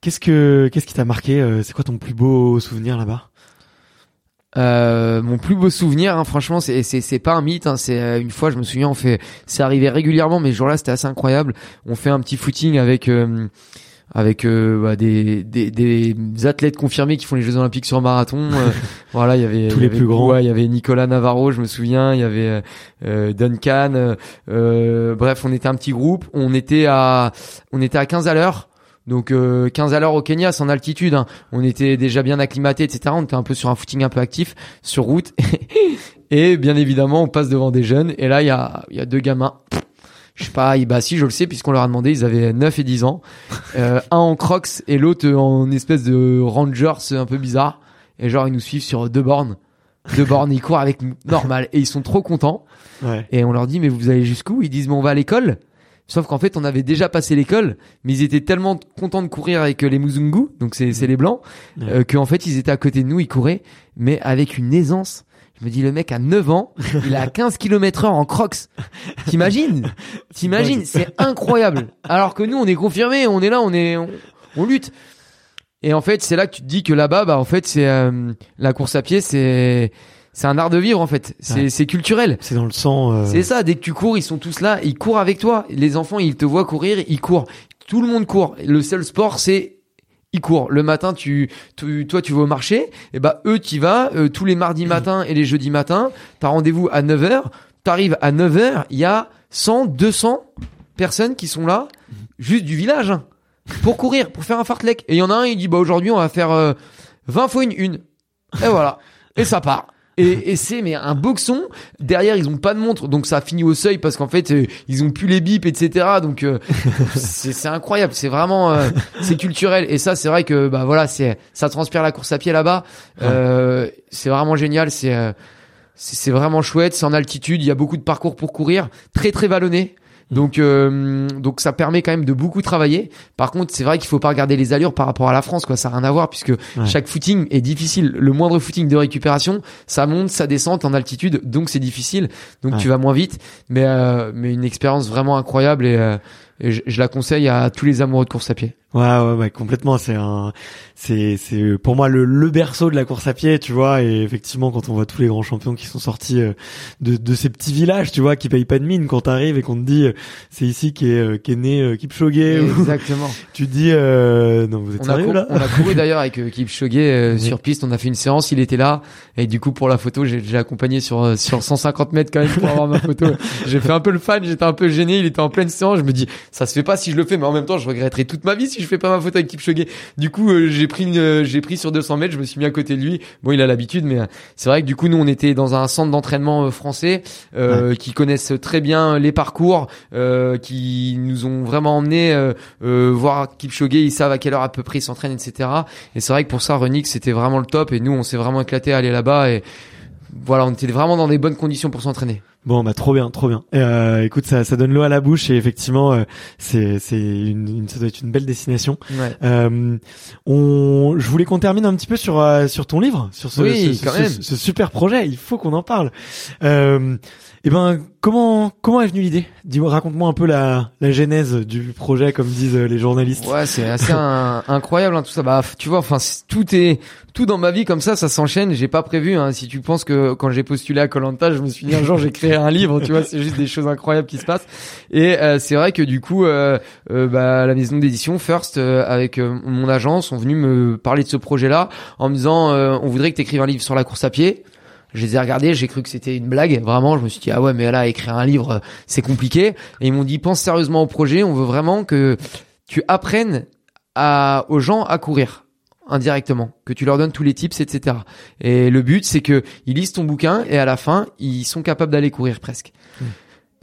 Qu'est-ce que qu'est-ce qui t'a marqué C'est quoi ton plus beau souvenir là-bas? Euh, mon plus beau souvenir, hein, franchement, c'est c'est c'est pas un mythe. Hein, c'est euh, une fois, je me souviens, on fait, c'est arrivé régulièrement, mais ce jour-là, c'était assez incroyable. On fait un petit footing avec euh, avec euh, bah, des, des des athlètes confirmés qui font les Jeux Olympiques sur marathon. Euh, <laughs> voilà, il y avait Tous y les avait- plus grands. ouais, il y avait Nicolas Navarro, je me souviens. Il y avait euh, euh, Duncan. euh, euh, bref, on était un petit groupe. On était à on était à 15 à l'heure. Donc euh, 15 à l'heure au Kenya, c'est en altitude. hein. On était déjà bien acclimaté, etc. On était un peu sur un footing un peu actif sur route. <laughs> et bien évidemment, on passe devant des jeunes. Et là, il y a, il y a deux gamins. Je sais pas, bah si je le sais puisqu'on leur a demandé, ils avaient 9 et 10 ans. Euh, un en crocs et l'autre en espèce de rangers un peu bizarre. Et genre ils nous suivent sur deux bornes. Deux bornes, ils courent avec nous, normal. Et ils sont trop contents. Ouais. Et on leur dit mais vous allez jusqu'où? Ils disent mais on va à l'école. Sauf qu'en fait on avait déjà passé l'école, mais ils étaient tellement contents de courir avec euh, les Muzungu, donc c'est c'est les blancs, Ouais. euh, qu'en fait ils étaient à côté de nous, ils couraient, mais avec une aisance. Je me dis le mec a 9 ans, il a 15 km heure en crocs. T'imagines? <laughs> T'imagines? C'est incroyable. Alors que nous on est confirmés, on est là, on est on, on lutte. Et en fait, c'est là que tu te dis que là-bas, bah en fait, c'est euh, la course à pied, c'est c'est un art de vivre en fait. C'est Ouais. c'est culturel. C'est dans le sang. euh, C'est ça, dès que tu cours, ils sont tous là, ils courent avec toi. Les enfants, ils te voient courir, ils courent. Tout le monde court. Le seul sport, c'est ils courent. Le matin, tu, tu- toi, tu vas au marché. Et bah, eux, tu vas euh, tous les mardis matins et les jeudis matins. T'as rendez-vous à 9h. T'arrives à 9h, il y a 100, 200 personnes qui sont là, juste du village, hein, pour courir, pour faire un fartlek. Et il y en a un, il dit, bah, aujourd'hui, on va faire euh, 20 fois une une. Et voilà. Et ça part. Et, et c'est mais un boxon. Derrière, ils ont pas de montre, donc ça finit au seuil parce qu'en fait, euh, ils ont plus les bips, etc. Donc euh, <laughs> c'est incroyable. C'est vraiment euh, c'est culturel. Et ça, c'est vrai que bah voilà, c'est ça transpire la course à pied là-bas. Euh, c'est vraiment génial. C'est euh, c'est c'est vraiment chouette. C'est en altitude. Il y a beaucoup de parcours pour courir, très très vallonné. Donc, euh, donc ça permet quand même de beaucoup travailler. Par contre, c'est vrai qu'il faut pas regarder les allures par rapport à la France, quoi. Ça n'a rien à voir puisque chaque footing est difficile. Le moindre footing de récupération, ça monte, ça descend en altitude, donc c'est difficile. Donc Ouais. tu vas moins vite, mais euh, mais une expérience vraiment incroyable et, euh, et je, je la conseille à tous les amoureux de course à pied. Ouais, ouais, ouais, complètement. C'est un, c'est, c'est pour moi le, le berceau de la course à pied, tu vois. Et effectivement, quand on voit tous les grands champions qui sont sortis euh, de, de ces petits villages, tu vois, qui payent pas de mine, quand t'arrives et qu'on te dit, euh, c'est ici qu'est, euh, qu'est né Kipchoge, ou Exactement. <laughs> tu te dis, euh, non, vous êtes On sérieux là on a couru <laughs> d'ailleurs avec Kipchoge euh, Oui. sur piste. On a fait une séance, il était là et du coup pour la photo, j'ai j'ai accompagné sur sur 150 mètres quand même pour avoir ma photo. <laughs> J'ai fait un peu le fan, j'étais un peu gêné. Il était en pleine séance. Je me dis, ça se fait pas si je le fais, mais en même temps, je regretterai toute ma vie si je fais pas ma photo avec Kipchoge. Du coup, euh, j'ai pris une, euh, j'ai pris sur 200 mètres. Je me suis mis à côté de lui. Bon, il a l'habitude, mais euh, c'est vrai que du coup, nous, on était dans un centre d'entraînement français euh, qui connaissent très bien les parcours, euh, qui nous ont vraiment emmenés voir Kipchoge. Ils savent à quelle heure à peu près il s'entraîne, etc. Et c'est vrai que pour ça, Renix, c'était vraiment le top. Et nous, on s'est vraiment éclaté à aller là-bas. Et voilà, on était vraiment dans des bonnes conditions pour s'entraîner. Bon, bah trop bien, trop bien. Euh, écoute, ça, ça donne l'eau à la bouche et effectivement, euh, c'est, c'est une, une- ça doit être une belle destination. Ouais. Euh, on, je voulais qu'on termine un petit peu sur euh, sur ton livre, sur ce, Oui, ce, ce- super projet. Il faut qu'on en parle. Et ben, comment comment est venue l'idée? Dis-moi, raconte-moi un peu la la genèse du projet, comme disent euh, les journalistes. Ouais, c'est assez <laughs> un- incroyable hein, tout ça. Bah, tu vois, enfin, tout est tout dans ma vie comme ça, ça s'enchaîne. J'ai pas prévu. Hein. Si tu penses que quand j'ai postulé à Colanta, je me suis dit un jour j'ai créé un livre. Tu vois, c'est juste des choses incroyables qui se passent. Et euh, c'est vrai que du coup, euh, euh, bah, la maison d'édition First euh, avec mon agence sont venus me parler de ce projet-là en me disant euh, on voudrait que tu écrives un livre sur la course à pied. Je les ai regardés, j'ai cru que c'était une blague, vraiment. Je me suis dit ah ouais, mais là écrire un livre, euh, c'est compliqué. Et ils m'ont dit pense sérieusement au projet. On veut vraiment que tu apprennes à, aux gens à courir indirectement, que tu leur donnes tous les tips, etc. Et le but, c'est que ils lisent ton bouquin et à la fin, ils sont capables d'aller courir presque.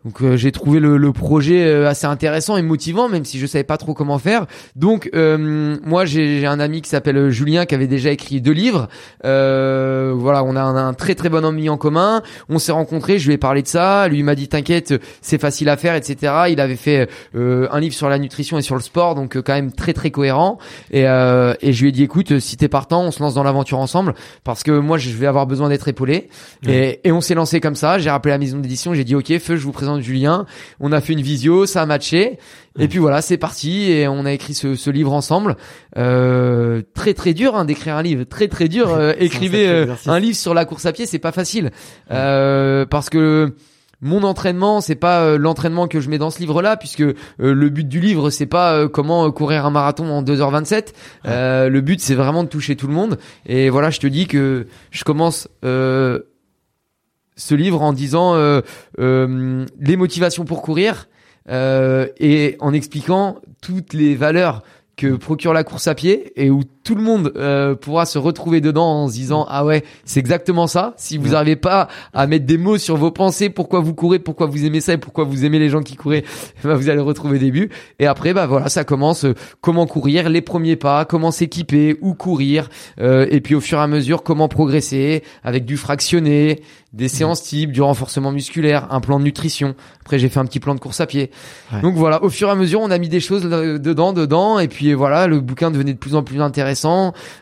Donc euh, j'ai trouvé le, le projet euh, assez intéressant et motivant, même si je savais pas trop comment faire. Donc euh, moi j'ai un ami qui s'appelle euh, Julien qui avait déjà écrit deux livres. Euh, voilà, on a un, un très très bon ami en commun. On s'est rencontrés, je lui ai parlé de ça. Lui m'a dit t'inquiète, c'est facile à faire, etc. Il avait fait euh, un livre sur la nutrition et sur le sport, donc quand même très très cohérent. Et, euh, et je lui ai dit écoute, si t'es partant, on se lance dans l'aventure ensemble parce que moi je vais avoir besoin d'être épaulé. Et, et on s'est lancé comme ça. J'ai rappelé la maison d'édition, j'ai dit ok, feu, je vous présente Julien. On a fait une visio, ça a matché. Et puis voilà, c'est parti et on a écrit ce, ce livre ensemble. Euh, très très dur hein, d'écrire un livre, très très dur. <laughs> Euh, un écrivez sacré euh, un livre sur la course à pied, c'est pas facile euh, parce que mon entraînement, c'est pas euh, l'entraînement que je mets dans ce livre-là, puisque le but du livre, c'est pas comment courir un marathon en 2h27. Euh, le but, c'est vraiment de toucher tout le monde. Et voilà, je te dis que je commence euh, ce livre en disant euh, euh, les motivations pour courir euh, et en expliquant toutes les valeurs que procure la course à pied et où tout le monde euh, pourra se retrouver dedans en se disant ah ouais c'est exactement ça si vous n'arrivez pas à mettre des mots sur vos pensées pourquoi vous courez pourquoi vous aimez ça et pourquoi vous aimez les gens qui couraient <laughs> bah, vous allez retrouver des buts et après bah voilà ça commence euh, comment courir les premiers pas comment s'équiper où courir euh, et puis au fur et à mesure comment progresser avec du fractionné des séances type, du renforcement musculaire, un plan de nutrition. Après, j'ai fait un petit plan de course à pied. Ouais. Donc voilà, au fur et à mesure, on a mis des choses là- dedans, dedans, et puis voilà, le bouquin devenait de plus en plus intéressant.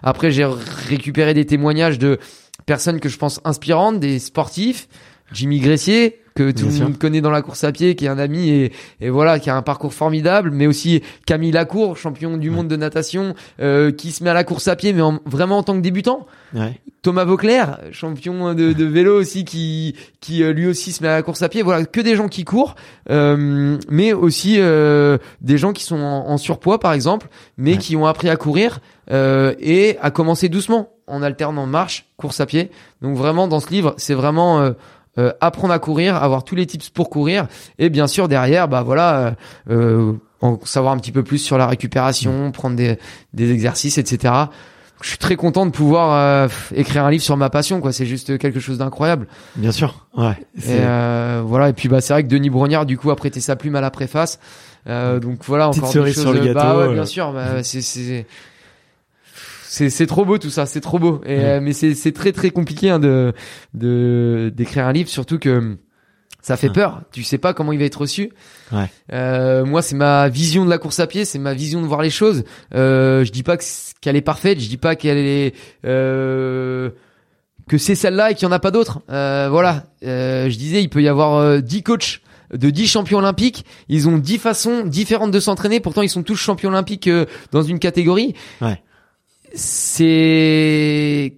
Après, j'ai récupéré des témoignages de personnes que je pense inspirantes, des sportifs, Jimmy Gressier que tout Bien le sûr. monde connaît dans la course à pied, qui est un ami et, et voilà, qui a un parcours formidable, mais aussi Camille Lacour, champion du monde de natation, euh, qui se met à la course à pied, mais en- vraiment en tant que débutant. Ouais. Thomas Vauclair, champion de, de vélo aussi, qui, qui euh, lui aussi se met à la course à pied. Voilà, que des gens qui courent, euh, mais aussi euh, des gens qui sont en, en surpoids, par exemple, mais Ouais. qui ont appris à courir euh, et à commencer doucement, en alternant marche, course à pied. Donc vraiment, dans ce livre, c'est vraiment euh, apprendre à courir, avoir tous les tips pour courir, et bien sûr derrière, bah voilà. euh, euh, en savoir un petit peu plus sur la récupération, prendre des, des exercices, etc je suis très content de pouvoir euh, écrire un livre sur ma passion quoi. C'est juste quelque chose d'incroyable. Bien sûr. Ouais. et euh, voilà. Et puis bah c'est vrai que Denis Brognard du coup a prêté sa plume à la préface. Euh, donc voilà Petite encore des cerise choses sur le bah gâteau, ouais, bien sûr bah, c'est c'est trop beau tout ça c'est trop beau et Ouais. euh, mais c'est c'est très très compliqué hein, de de d'écrire un livre surtout que ça fait peur tu sais pas comment il va être reçu Ouais. euh, moi, c'est ma vision de la course à pied, c'est ma vision de voir les choses. Euh, je dis pas qu'elle est parfaite, je dis pas qu'elle est euh, que c'est celle-là et qu'il y en a pas d'autres. Euh, voilà, Euh, je disais, il peut y avoir euh, 10 coachs de 10 champions olympiques, ils ont 10 façons différentes de s'entraîner, pourtant ils sont tous champions olympiques euh, dans une catégorie. Ouais. C'est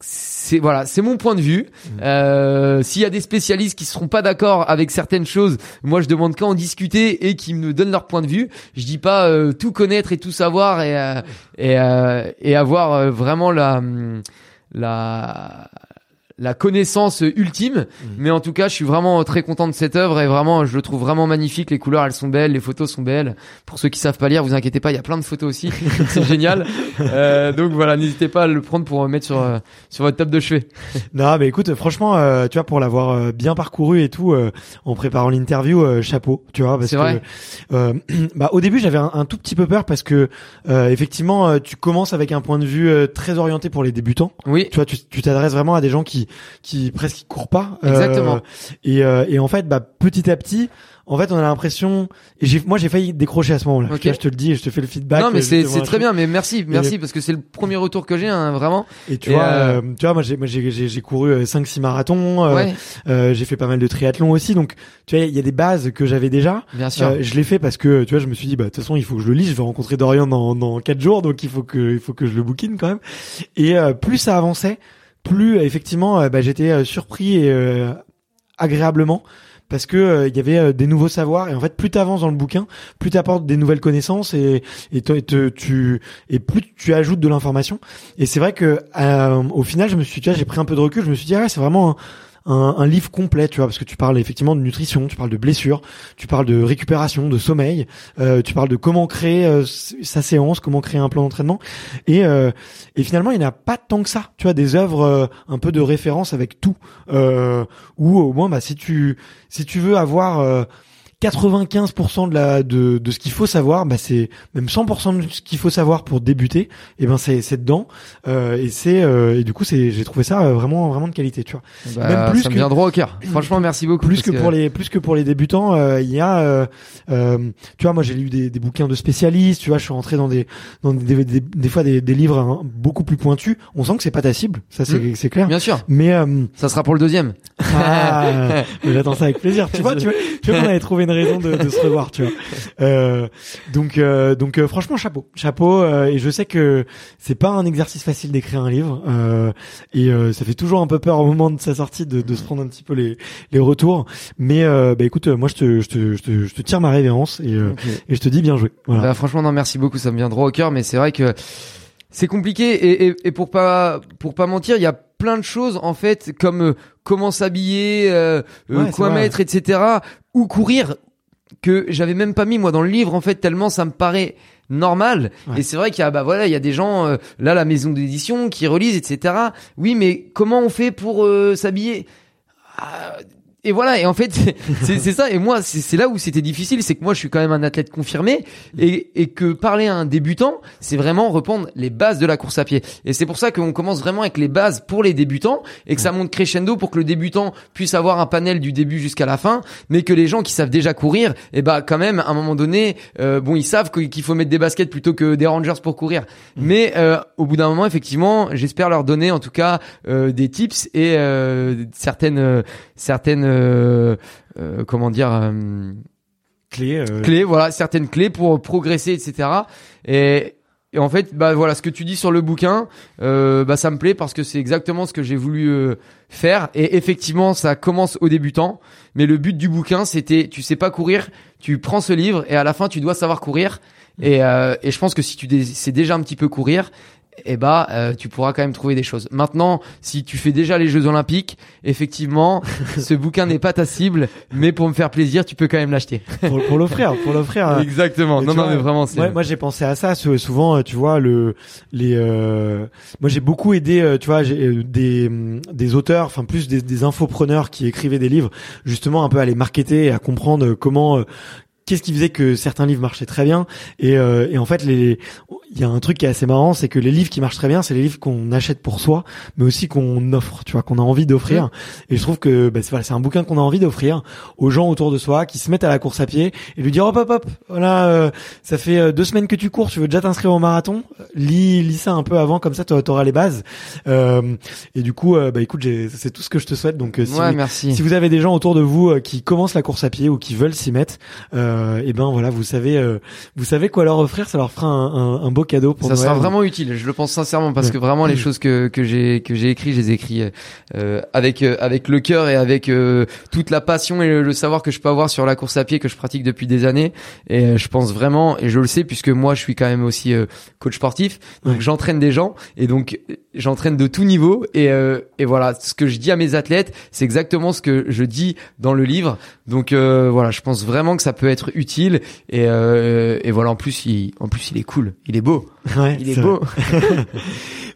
c'est voilà, c'est mon point de vue. Euh, S'il y a des spécialistes qui seront pas d'accord avec certaines choses, moi je demande qu'à en discuter et qui me donnent leur point de vue. Je dis pas euh, tout connaître et tout savoir et euh, et, euh, et avoir euh, vraiment la la la connaissance ultime, mais en tout cas, je suis vraiment très content de cette œuvre et vraiment, je le trouve vraiment magnifique. Les couleurs, elles sont belles, les photos sont belles. Pour ceux qui savent pas lire, vous inquiétez pas, il y a plein de photos aussi, <laughs> c'est génial. Euh, donc voilà, n'hésitez pas à le prendre pour mettre sur euh, sur votre table de chevet. <laughs> Non, mais écoute, franchement, euh, tu vois, pour l'avoir euh, bien parcouru et tout, euh, en préparant l'interview, euh, chapeau, tu vois, parce que, vrai. euh, <clears throat> bah, au début, j'avais un, un tout petit peu peur parce que, euh, effectivement, tu commences avec un point de vue très orienté pour les débutants. Oui, Tu vois, tu t'adresses vraiment à des gens qui, qui presque qui courent pas. Euh, Exactement. et, euh, et en fait, bah, petit à petit, en fait, on a l'impression, et j'ai, moi, j'ai failli décrocher à ce moment-là. Ok. Tu vois, je te le dis, et je te fais le feedback. non mais euh, c'est c'est très bien, mais merci, merci parce que c'est le premier retour que j'ai, hein, vraiment. Et tu Et, vois, euh, euh, tu vois, moi, j'ai, moi, j'ai, j'ai, j'ai couru 5-6 marathons. euh, ouais, Euh, j'ai fait pas mal de triathlon aussi, donc tu vois, il y a des bases que j'avais déjà. bien sûr. Euh, je l'ai fait parce que tu vois, je me suis dit bah de toute façon il faut que je le lise. Je vais rencontrer Dorian dans dans quatre jours, donc il faut que il faut que je le bookine quand même. Et euh, plus ça avançait, plus euh, effectivement euh, bah, j'étais euh, surpris et agréablement parce que il y avait euh, des nouveaux savoirs et en fait plus t'avances dans le bouquin, plus t'apportes des nouvelles connaissances et et, et tu et plus tu ajoutes de l'information. Et c'est vrai que euh, au final, je me suis, vois, j'ai pris un peu de recul. Je me suis dit ah c'est vraiment un, un livre complet, tu vois, parce que tu parles effectivement de nutrition, tu parles de blessures, tu parles de récupération, de sommeil, euh, tu parles de comment créer euh, sa séance, comment créer un plan d'entraînement, et euh, et finalement il n'y a pas tant que ça, tu vois, des œuvres euh, un peu de référence avec tout, euh, ou au moins bah si tu si tu veux avoir euh, 95% de la de, de ce qu'il faut savoir, bah c'est même 100% de ce qu'il faut savoir pour débuter. Et ben c'est c'est dedans euh, et c'est euh, et du coup c'est j'ai trouvé ça euh, vraiment vraiment de qualité, tu vois. Bah, même plus ça me que- vient droit au cœur. Franchement, <clears throat> merci beaucoup. Plus que, pour les plus que pour les débutants, euh, il y a euh, euh, tu vois moi j'ai lu des, des bouquins de spécialistes, tu vois, je suis rentré dans des dans des des, des fois des, des livres hein, beaucoup plus pointus. On sent que c'est pas ta cible, ça c'est Mm. c'est clair. Bien sûr, Mais euh, ça sera pour le deuxième. ah, <laughs> j'attends ça avec plaisir. Tu vois, tu vois, tu vois qu'on avait trouvé une raison de, de se revoir, tu vois. Euh, donc, euh, donc, euh, franchement, chapeau, chapeau. euh, et je sais que c'est pas un exercice facile d'écrire un livre. euh, et euh, ça fait toujours un peu peur au moment de sa sortie de, de se prendre un petit peu les, les retours. Mais euh, bah écoute, moi je te, je te, je te, je te tire ma révérence et, euh, Ok. et je te dis bien joué. Voilà. Bah, franchement, non, merci beaucoup. Ça me vient droit au cœur, mais c'est vrai que c'est compliqué. Et, et, et pour pas pour pas mentir, il y a plein de choses en fait, comme euh, comment s'habiller, euh, euh, Ouais, quoi mettre, etc. Ou courir. que j'avais même pas mis moi dans le livre en fait tellement ça me paraît normal Ouais. et c'est vrai qu'il y a bah voilà il y a des gens euh, là la maison d'édition qui relisent etc oui mais comment on fait pour euh, s'habiller? Ah, et voilà et en fait <laughs> c'est- ça et moi c'est c'est là où c'était difficile c'est que moi je suis quand même un athlète confirmé et, et que parler à un débutant c'est vraiment reprendre les bases de la course à pied. Et c'est pour ça qu'on commence vraiment avec les bases pour les débutants et que ça monte crescendo pour que le débutant puisse avoir un panel du début jusqu'à la fin mais que les gens qui savent déjà courir et bah quand même à un moment donné euh, bon ils savent qu'il faut mettre des baskets plutôt que des rangers pour courir. Mais euh, au bout d'un moment effectivement j'espère leur donner en tout cas euh, des tips et euh, certaines euh, certaines euh, euh, comment dire euh, Clé. euh, clés, voilà, certaines clés pour progresser, etc. Et, et en fait, bah voilà, ce que tu dis sur le bouquin, euh, bah ça me plaît parce que c'est exactement ce que j'ai voulu euh, faire. Et effectivement, ça commence au débutant, mais le but du bouquin, c'était, tu sais pas courir, tu prends ce livre et à la fin, tu dois savoir courir. Et, euh, et je pense que si tu sais déjà un petit peu courir, eh bah euh, tu pourras quand même trouver des choses. Maintenant, si tu fais déjà les Jeux Olympiques, effectivement, <laughs> ce bouquin n'est pas ta cible, mais pour me faire plaisir, tu peux quand même l'acheter. pour, <laughs> l'offrir, pour l'offrir. euh, Exactement. Non, non, vois, mais vraiment, c'est. Ouais, moi j'ai pensé à ça. sou- Souvent, euh, tu vois, le les. euh, moi j'ai beaucoup aidé, euh, tu vois, j'ai, euh, des hum, des auteurs, enfin plus des, des infopreneurs qui écrivaient des livres, justement un peu à les marketer et à comprendre euh, comment. Qu'est-ce qui faisait que certains livres marchaient très bien et, euh, et en fait les il y a un truc qui est assez marrant c'est que les livres qui marchent très bien c'est les livres qu'on achète pour soi mais aussi qu'on offre tu vois qu'on a envie d'offrir et je trouve que bah, c'est voilà, c'est un bouquin qu'on a envie d'offrir aux gens autour de soi qui se mettent à la course à pied et lui dire hop hop hop voilà euh, ça fait euh, deux semaines que tu cours, tu veux déjà t'inscrire au marathon, lis, lis ça un peu avant, comme ça tu auras les bases. Euh, et du coup, euh, bah écoute, c'est tout ce que je te souhaite. Donc euh, si, ouais, vous, merci. si vous avez des gens autour de vous qui commencent la course à pied ou qui veulent s'y mettre, euh, et ben voilà, vous savez, euh, vous savez quoi leur offrir, ça leur fera un, un, un beau cadeau pour ça Noël. sera vraiment utile. Je le pense sincèrement parce Ouais. que vraiment les choses que que j'ai que j'ai écrit, je les écris euh, avec euh, avec le cœur et avec euh, toute la passion et le, le savoir que je peux avoir sur la course à pied que je pratique depuis des années. Et euh, je pense vraiment et je le sais puisque moi je suis quand même aussi euh, coach sportif, donc Ouais. j'entraîne des gens et donc euh, j'entraîne de tout niveau et euh, et voilà ce que je dis à mes athlètes, c'est exactement ce que je dis dans le livre. Donc euh, voilà, je pense vraiment que ça peut être utile et euh, et voilà en plus il en plus il est cool, il est beau. Ouais, Il est beau. <laughs>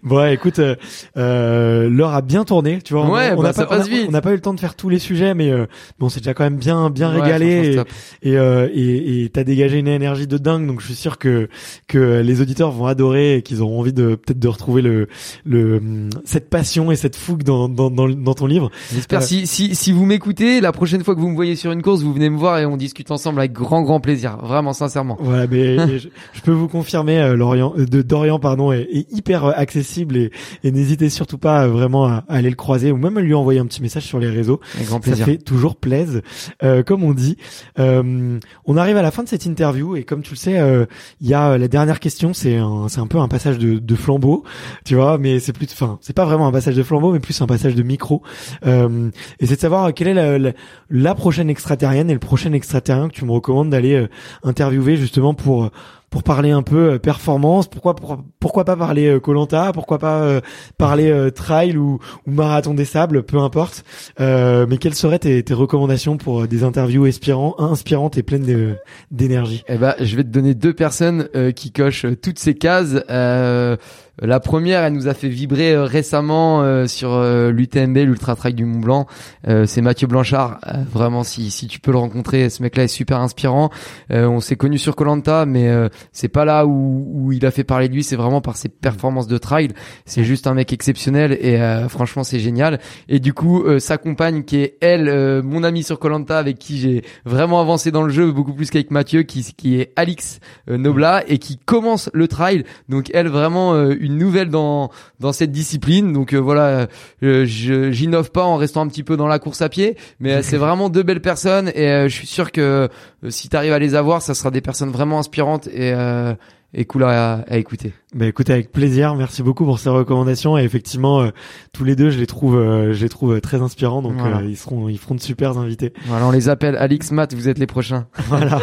Bon, ouais, écoute, euh, euh, l'heure a bien tourné, tu vois. Ouais, on bah, n'a ça pas, pas eu le temps de faire tous les sujets, mais euh, bon, c'est déjà quand même bien, bien régalé. et- et euh, et t'as dégagé une énergie de dingue donc je suis sûr que que les auditeurs vont adorer et qu'ils auront envie de peut-être de retrouver le le cette passion et cette fougue dans dans dans, dans ton livre J'espère si, si, si vous m'écoutez, la prochaine fois que vous me voyez sur une course, vous venez me voir et on discute ensemble avec grand grand plaisir. Vraiment, sincèrement. voilà mais <laughs> je, je peux vous confirmer Lorient de Dorian pardon est, est hyper euh, accessible et, et n'hésitez surtout pas euh, vraiment à, à aller le croiser ou même à lui envoyer un petit message sur les réseaux Avec grand Ça fait toujours plaisir, euh, comme on dit. Euh, on arrive à la fin de cette interview et comme tu le sais, euh, il y a la dernière question, c'est un, c'est un peu un passage de, de flambeau, tu vois, mais c'est plus, enfin, c'est pas vraiment un passage de flambeau, mais plus un passage de micro. Euh, et c'est de savoir quelle est la, la, la prochaine extraterrienne et le prochain extraterrien que tu me recommandes d'aller interviewer justement pour pour parler un peu euh, performance, pourquoi pour- pourquoi pas parler euh, Colanta, pourquoi pas euh, parler trail ou, ou marathon des sables, peu importe. Mais quelles seraient tes, tes recommandations pour des interviews inspirants, inspirantes et pleines d'énergie? Eh ben, je vais te donner deux personnes qui cochent toutes ces cases. Euh, la première, elle nous a fait vibrer euh, récemment euh, sur euh, l'UTMB, l'Ultra Trail du Mont Blanc. Euh, c'est Mathieu Blanchard. Euh, vraiment, si si tu peux le rencontrer, ce mec-là est super inspirant. Euh, on s'est connu sur Colanta, mais euh, c'est pas là où où il a fait parler de lui. C'est vraiment par ses performances de trail. C'est juste un mec exceptionnel et euh, franchement, c'est génial. Et du coup, euh, sa compagne qui est elle, euh, mon amie sur Colanta, avec qui j'ai vraiment avancé dans le jeu beaucoup plus qu'avec Mathieu, qui qui est Alix Nobla et qui commence le trail. Donc elle vraiment euh, une nouvelle dans dans cette discipline. Donc euh, voilà, euh, je j'innove pas en restant un petit peu dans la course à pied, mais euh, c'est <laughs> vraiment deux belles personnes et je suis sûr que si tu arrives à les avoir, ça sera des personnes vraiment inspirantes et est cool à, à écouter. Bah écoutez avec plaisir, merci beaucoup pour ces recommandations et effectivement euh, tous les deux je les trouve euh, je les trouve très inspirants donc Voilà. euh, ils seront ils feront de super invités. Voilà, on les appelle Alix Matt, vous êtes les prochains. <laughs> voilà.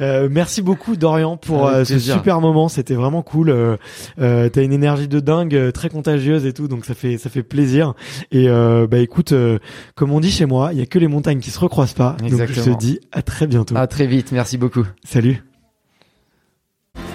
Euh, merci beaucoup Dorian pour euh, ce plaisir. super moment, c'était vraiment cool. Euh, euh, T'as une énergie de dingue, très contagieuse et tout, donc ça fait ça fait plaisir. Et euh, bah écoute, euh, comme on dit chez moi, il y a que les montagnes qui se recroisent pas. Donc je Exactement. te dis à très bientôt. À très vite, merci beaucoup. Salut.